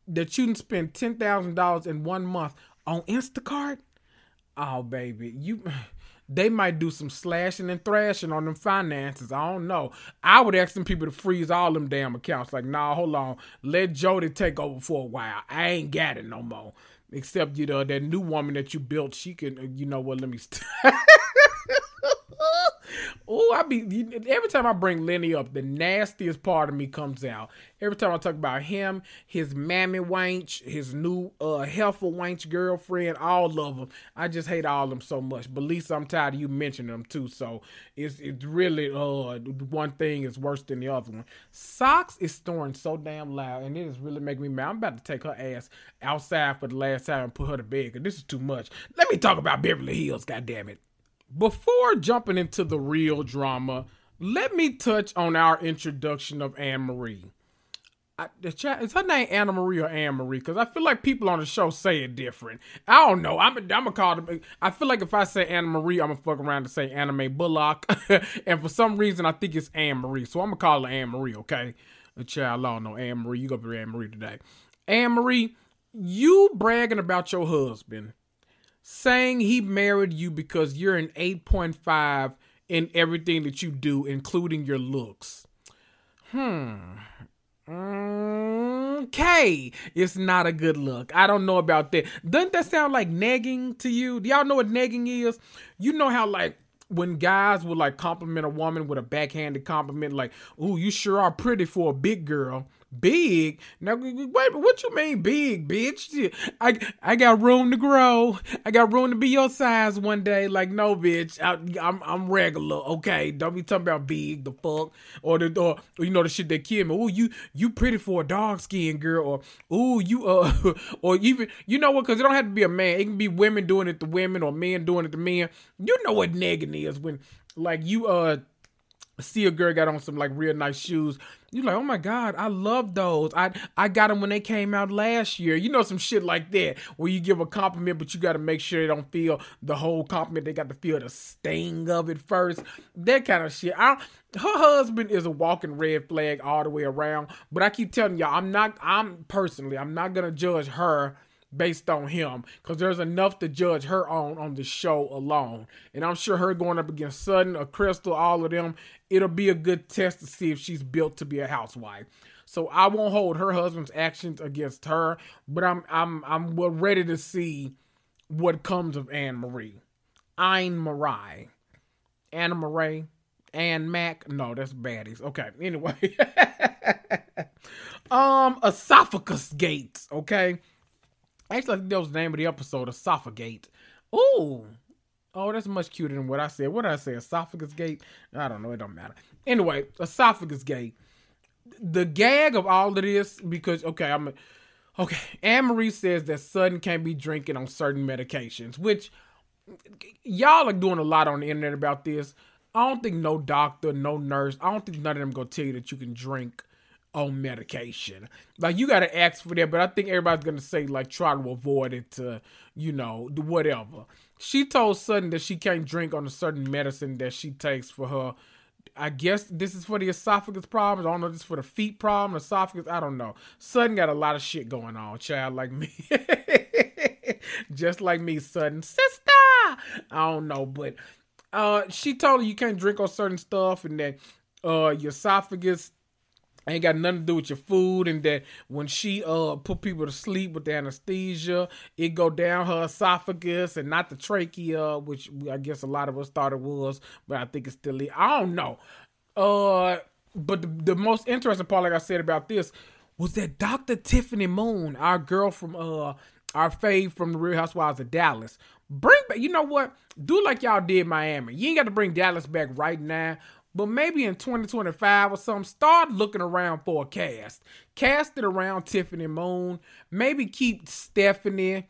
that you can spend $10000 in one month on instacart oh baby you they might do some slashing and thrashing on them finances. I don't know. I would ask them people to freeze all them damn accounts. Like, nah, hold on. Let Jody take over for a while. I ain't got it no more. Except you know that new woman that you built, she can. Uh, you know what? Let me. St- oh, I be every time I bring Lenny up, the nastiest part of me comes out. Every time I talk about him, his mammy wanch, his new uh helpful wanch girlfriend, all of them. I just hate all of them so much. But Lisa, I'm tired of you mentioning them too. So it's it's really uh one thing is worse than the other one. Socks is snoring so damn loud, and it is really making me mad. I'm about to take her ass outside for the last time and put her to bed because this is too much. Let me talk about Beverly Hills. God damn it. Before jumping into the real drama, let me touch on our introduction of Annemarie. Is her name Anna Marie or Annemarie? Because I feel like people on the show say it different. I don't know. I'm, gonna call them. I feel like if I say Anna Marie, I'm gonna fuck around to say Anna Mae Bullock. and for some reason, I think it's Annemarie. So I'm gonna call her Annemarie, okay? Child, I don't know. Annemarie, you go be Annemarie today. Annemarie, you bragging about your husband saying he married you because you're an 8.5 in everything that you do, including your looks. Hmm. Okay, it's not a good look. I don't know about that. Doesn't that sound like nagging to you? Do y'all know what nagging is? You know how like when guys would like compliment a woman with a backhanded compliment, like, "Ooh, you sure are pretty for a big girl." Big? Now, wait, what you mean big, bitch? I I got room to grow. I got room to be your size one day. Like, no, bitch. I, am I'm, I'm regular. Okay, don't be talking about big. The fuck or the or, you know the shit that kid me. Oh, you you pretty for a dog skin girl. Or oh, you uh or even you know what? Because it don't have to be a man. It can be women doing it to women or men doing it to men. You know what negging is when like you uh see a girl got on some like real nice shoes. You're like, oh my god, I love those. I I got them when they came out last year. You know some shit like that where you give a compliment, but you got to make sure they don't feel the whole compliment. They got to feel the sting of it first. That kind of shit. I, her husband is a walking red flag all the way around. But I keep telling y'all, I'm not. I'm personally, I'm not gonna judge her based on him because there's enough to judge her on on the show alone. And I'm sure her going up against Sutton or Crystal, all of them, it'll be a good test to see if she's built to be a housewife. So I won't hold her husband's actions against her, but I'm I'm I'm ready to see what comes of Annemarie. Anne Marie. Anna Marie. Anne Mac. No, that's baddies. Okay. Anyway. um, esophagus gates. Okay. Actually, I think that was the name of the episode, Esophagate. Ooh. Oh, that's much cuter than what I said. What did I say? Esophagus gate? I don't know. It don't matter. Anyway, esophagus gate. The gag of all of this, because okay, I'm okay. Annemarie says that Sutton can't be drinking on certain medications, which y'all are doing a lot on the internet about this. I don't think no doctor, no nurse, I don't think none of them gonna tell you that you can drink on medication. Like you gotta ask for that, but I think everybody's gonna say like try to avoid it to, you know, whatever. She told Sutton that she can't drink on a certain medicine that she takes for her. I guess this is for the esophagus problems. I don't know this is for the feet problem, esophagus. I don't know. Sutton got a lot of shit going on, child, like me. Just like me, Sutton. Sister! I don't know, but uh she told her you can't drink on certain stuff and that uh your esophagus ain't got nothing to do with your food and that when she uh put people to sleep with the anesthesia it go down her esophagus and not the trachea which i guess a lot of us thought it was but i think it's still i don't know. Uh but the, the most interesting part like i said about this was that dr tiffany moon our girl from uh our fave from the real housewives of dallas bring back you know what? Do like y'all did miami. You ain't got to bring dallas back right now but maybe in 2025 or something, start looking around for a cast. Cast it around Tiffany Moon. Maybe keep Stephanie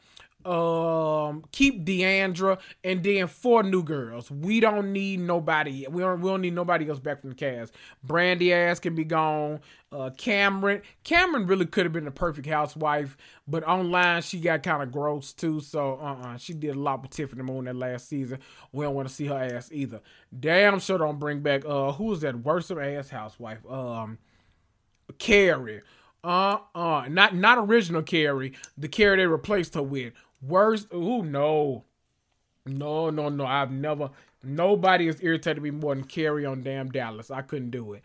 um, keep D'Andra, and then four new girls. We don't need nobody. We don't. We don't need nobody else back from the cast. Brandi ass can be gone. Uh, Kameron. Kameron really could have been the perfect housewife, but online she got kind of gross too. So uh, uh she did a lot with Tiffany Moon that last season. We don't want to see her ass either. Damn sure don't bring back. Uh, who is that worst ass housewife? Um, Cary. Uh uh, not not original Carrie. The Kary they replaced her with. Worst. Ooh, no. No, no, no. I've never. Nobody has irritated me more than Kary on damn Dallas. I couldn't do it.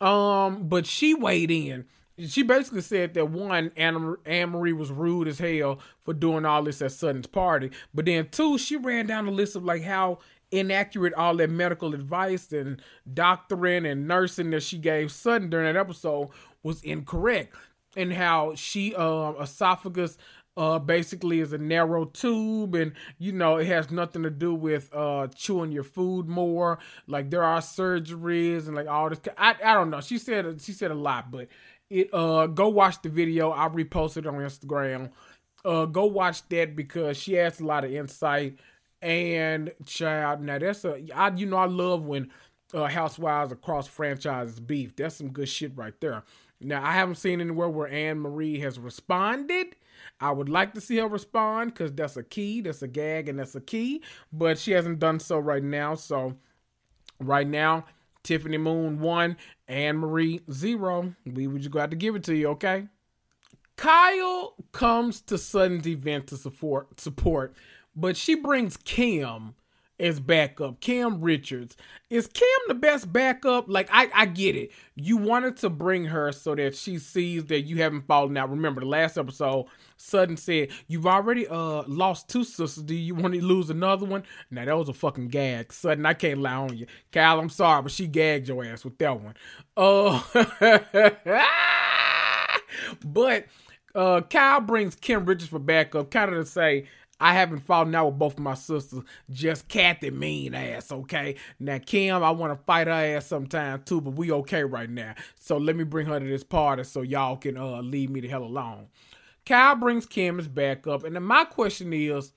Um, but she weighed in. She basically said that one, Annemarie was rude as hell for doing all this at Sutton's party. But then two, she ran down the list of like how inaccurate all that medical advice and doctoring and nursing that she gave Sutton during that episode was incorrect. And how she um esophagus uh, basically is a narrow tube and you know it has nothing to do with uh, chewing your food more. Like there are surgeries and like all this I, I don't know. She said she said a lot but it uh go watch the video. I reposted on instagram. Uh go watch that because she has a lot of insight and child now that's a i you know i love when uh housewives across franchises beef. That's some good shit right there. Now i haven't seen anywhere where anne marie has responded I would like to see her respond because that's a key, that's a gag, and that's a key. But she hasn't done so right now. So right now, Tiffany Moon one, Annemarie zero. We would just go have to give it to you, okay? Kyle comes to Sutton's event to support support, but she brings Kim as backup. Kim Richards. Is Kim the best backup? Like, I, I get it. You wanted to bring her so that she sees that you haven't fallen out. Remember, the last episode, Sutton said, You've already uh lost two sisters. Do you want to lose another one? Now, that was a fucking gag. Sutton, I can't lie on you. Kyle, I'm sorry, but she gagged your ass with that one. Uh, but uh, Kyle brings Kim Richards for backup, kind of to say, I haven't fallen out with both of my sisters. Just Kathy mean ass, okay? Now Kim, I want to fight her ass sometime too, but we okay right now. So let me bring her to this party so y'all can uh leave me the hell alone. Kyle brings Kim as backup, and then my question is,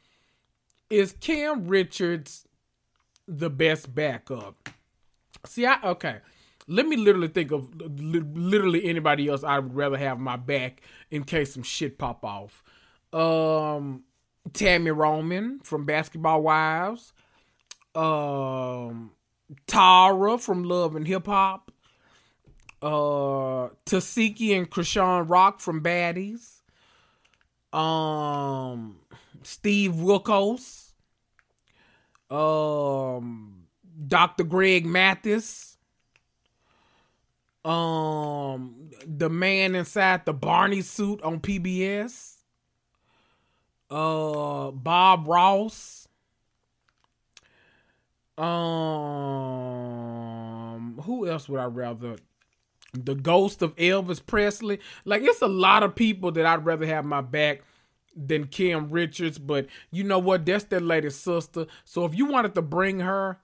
is Kim Richards the best backup? See, I okay. Let me literally think of literally anybody else I would rather have my back in case some shit pop off. Um, Tami Roman from Basketball Wives, um, Tara from Love and Hip Hop, uh, Tesehki and Chrisean Rock from Baddies, um, Steve Wilkos, um, Dr. Greg Mathis, um, the man inside the Barney suit on PBS uh Bob Ross. Um who else would I rather the ghost of Elvis Presley. Like it's a lot of people that I'd rather have my back than Kim Richards, but you know what? That's that latest sister. So if you wanted to bring her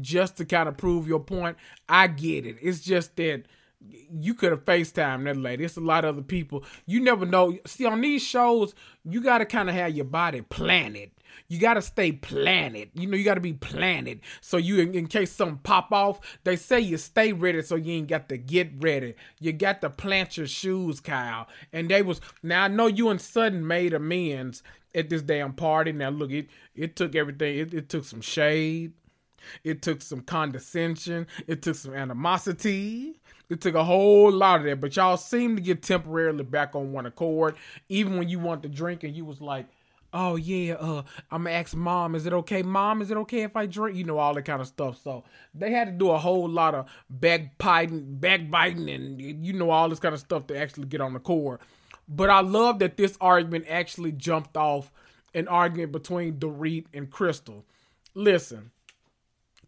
just to kind of prove your point, I get it. It's just that you could have FaceTime that lady. It's a lot of other people. You never know. See, on these shows, you got to kind of have your body planted. You got to stay planted. You know, you got to be planted. So you, in, in, case something pop off, they say you stay ready so you ain't got to get ready. You got to plant your shoes, Kyle. And they was, now I know you and Sutton made amends at this damn party. Now look, it, it took everything. It, it took some shade. It took some condescension. It took some animosity. It took a whole lot of that, but y'all seem to get temporarily back on one accord. Even when you want to drink and you was like, "Oh yeah, uh, I'm gonna ask mom, is it okay, mom? Is it okay if I drink?" You know all that kind of stuff. So they had to do a whole lot of backbiting, backbiting, and you know all this kind of stuff to actually get on the cord. But I love that this argument actually jumped off an argument between Dorit and Crystal. Listen,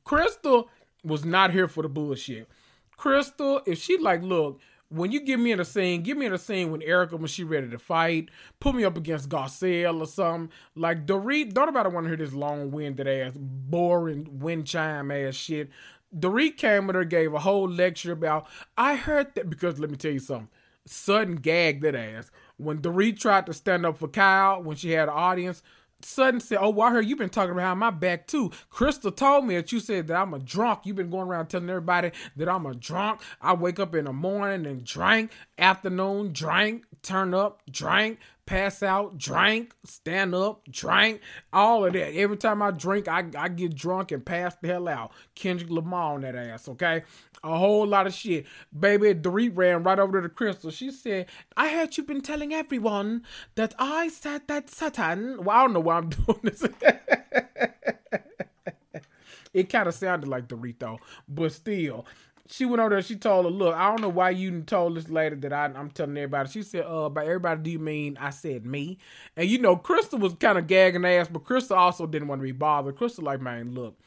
Crystal was not here for the bullshit. Crystal, if she like, look, when you give me in a scene, give me in a scene when Erica when she ready to fight, put me up against Garcelle or something. Like Dorit, don't nobody want to hear this long winded ass, boring wind chime ass shit. Dorit came with her, gave a whole lecture about I heard that because let me tell you something. Sutton gagged that ass. When Dorit tried to stand up for Kyle when she had an audience, Sutton said, Oh, well, I heard you've been talking behind my back too. Crystal told me that you said that I'm a drunk. You've been going around telling everybody that I'm a drunk. I wake up in the morning and drink, afternoon, drink, turn up, drink, pass out, drink, stand up, drink, all of that. Every time I drink, I, I get drunk and pass the hell out. Kendrick Lamar on that ass, okay? A whole lot of shit. Baby, Dorit ran right over to the crystal. She said, I heard you've been telling everyone that I said that Sutton. Well, I don't know why I'm doing this. it kind of sounded like Dorit though, but still she went over there. She told her, "Look, I don't know why you told this lady that I, am telling everybody." She said, "Uh, by everybody, do you mean I said me?" And you know, Crystal was kind of gagging ass, but Crystal also didn't want to be bothered. Crystal like, man, look,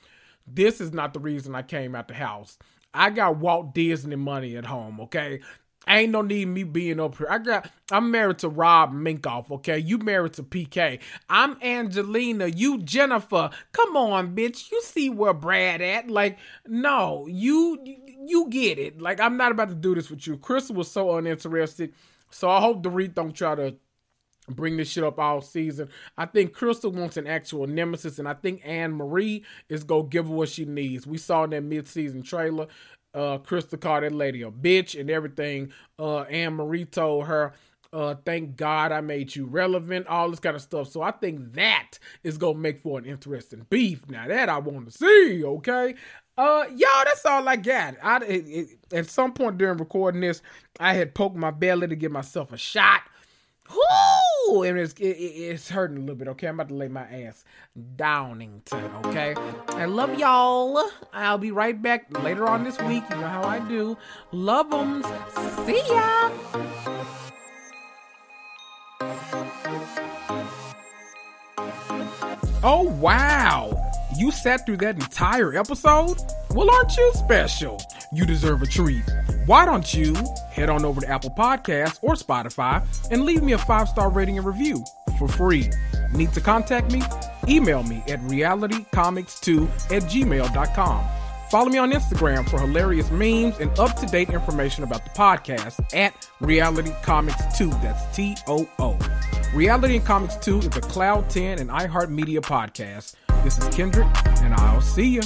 this is not the reason I came out the house. I got Walt Disney money at home, okay? Ain't no need me being up here. I got I'm married to Rob Minkoff, okay? You married to PK. I'm Angelina, you Jennifer. Come on, bitch. You see where Brad at? Like, no, you you get it. Like, I'm not about to do this with you. Crystal was so uninterested. So I hope Dorit don't try to bring this shit up all season. I think Crystal wants an actual nemesis, and I think Annemarie is gonna give her what she needs. We saw in that mid-season trailer uh, Crystal called that lady a bitch and everything. Uh, Annemarie told her, uh, thank God I made you relevant, all this kind of stuff. So I think that is gonna make for an interesting beef. Now that I want to see, okay? Uh, y'all, that's all I got. I it, it, at some point during recording this, I had poked my belly to give myself a shot. Whoo! And it's it, it's hurting a little bit. Okay, I'm about to lay my ass downington. Okay, I love y'all. I'll be right back later on this week. You know how I do. Love 'em. See ya. Oh wow! You sat through that entire episode? Well, aren't you special? You deserve a treat. Why don't you head on over to Apple Podcasts or Spotify and leave me a five star rating and review for free? Need to contact me? Email me at realitycomicstoo at gmail.com. Follow me on Instagram for hilarious memes and up to date information about the podcast at Reality Comics Too. That's T O O. Reality and Comics Too is a Cloud 10 and iHeartMedia podcast. This is Kendrick, and I'll see you.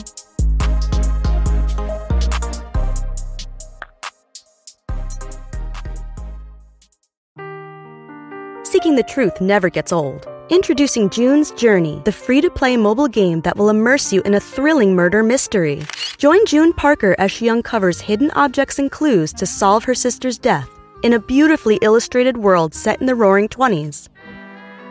Seeking the truth never gets old. Introducing June's Journey, the free to play mobile game that will immerse you in a thrilling murder mystery. Join June Parker as she uncovers hidden objects and clues to solve her sister's death in a beautifully illustrated world set in the roaring 20s.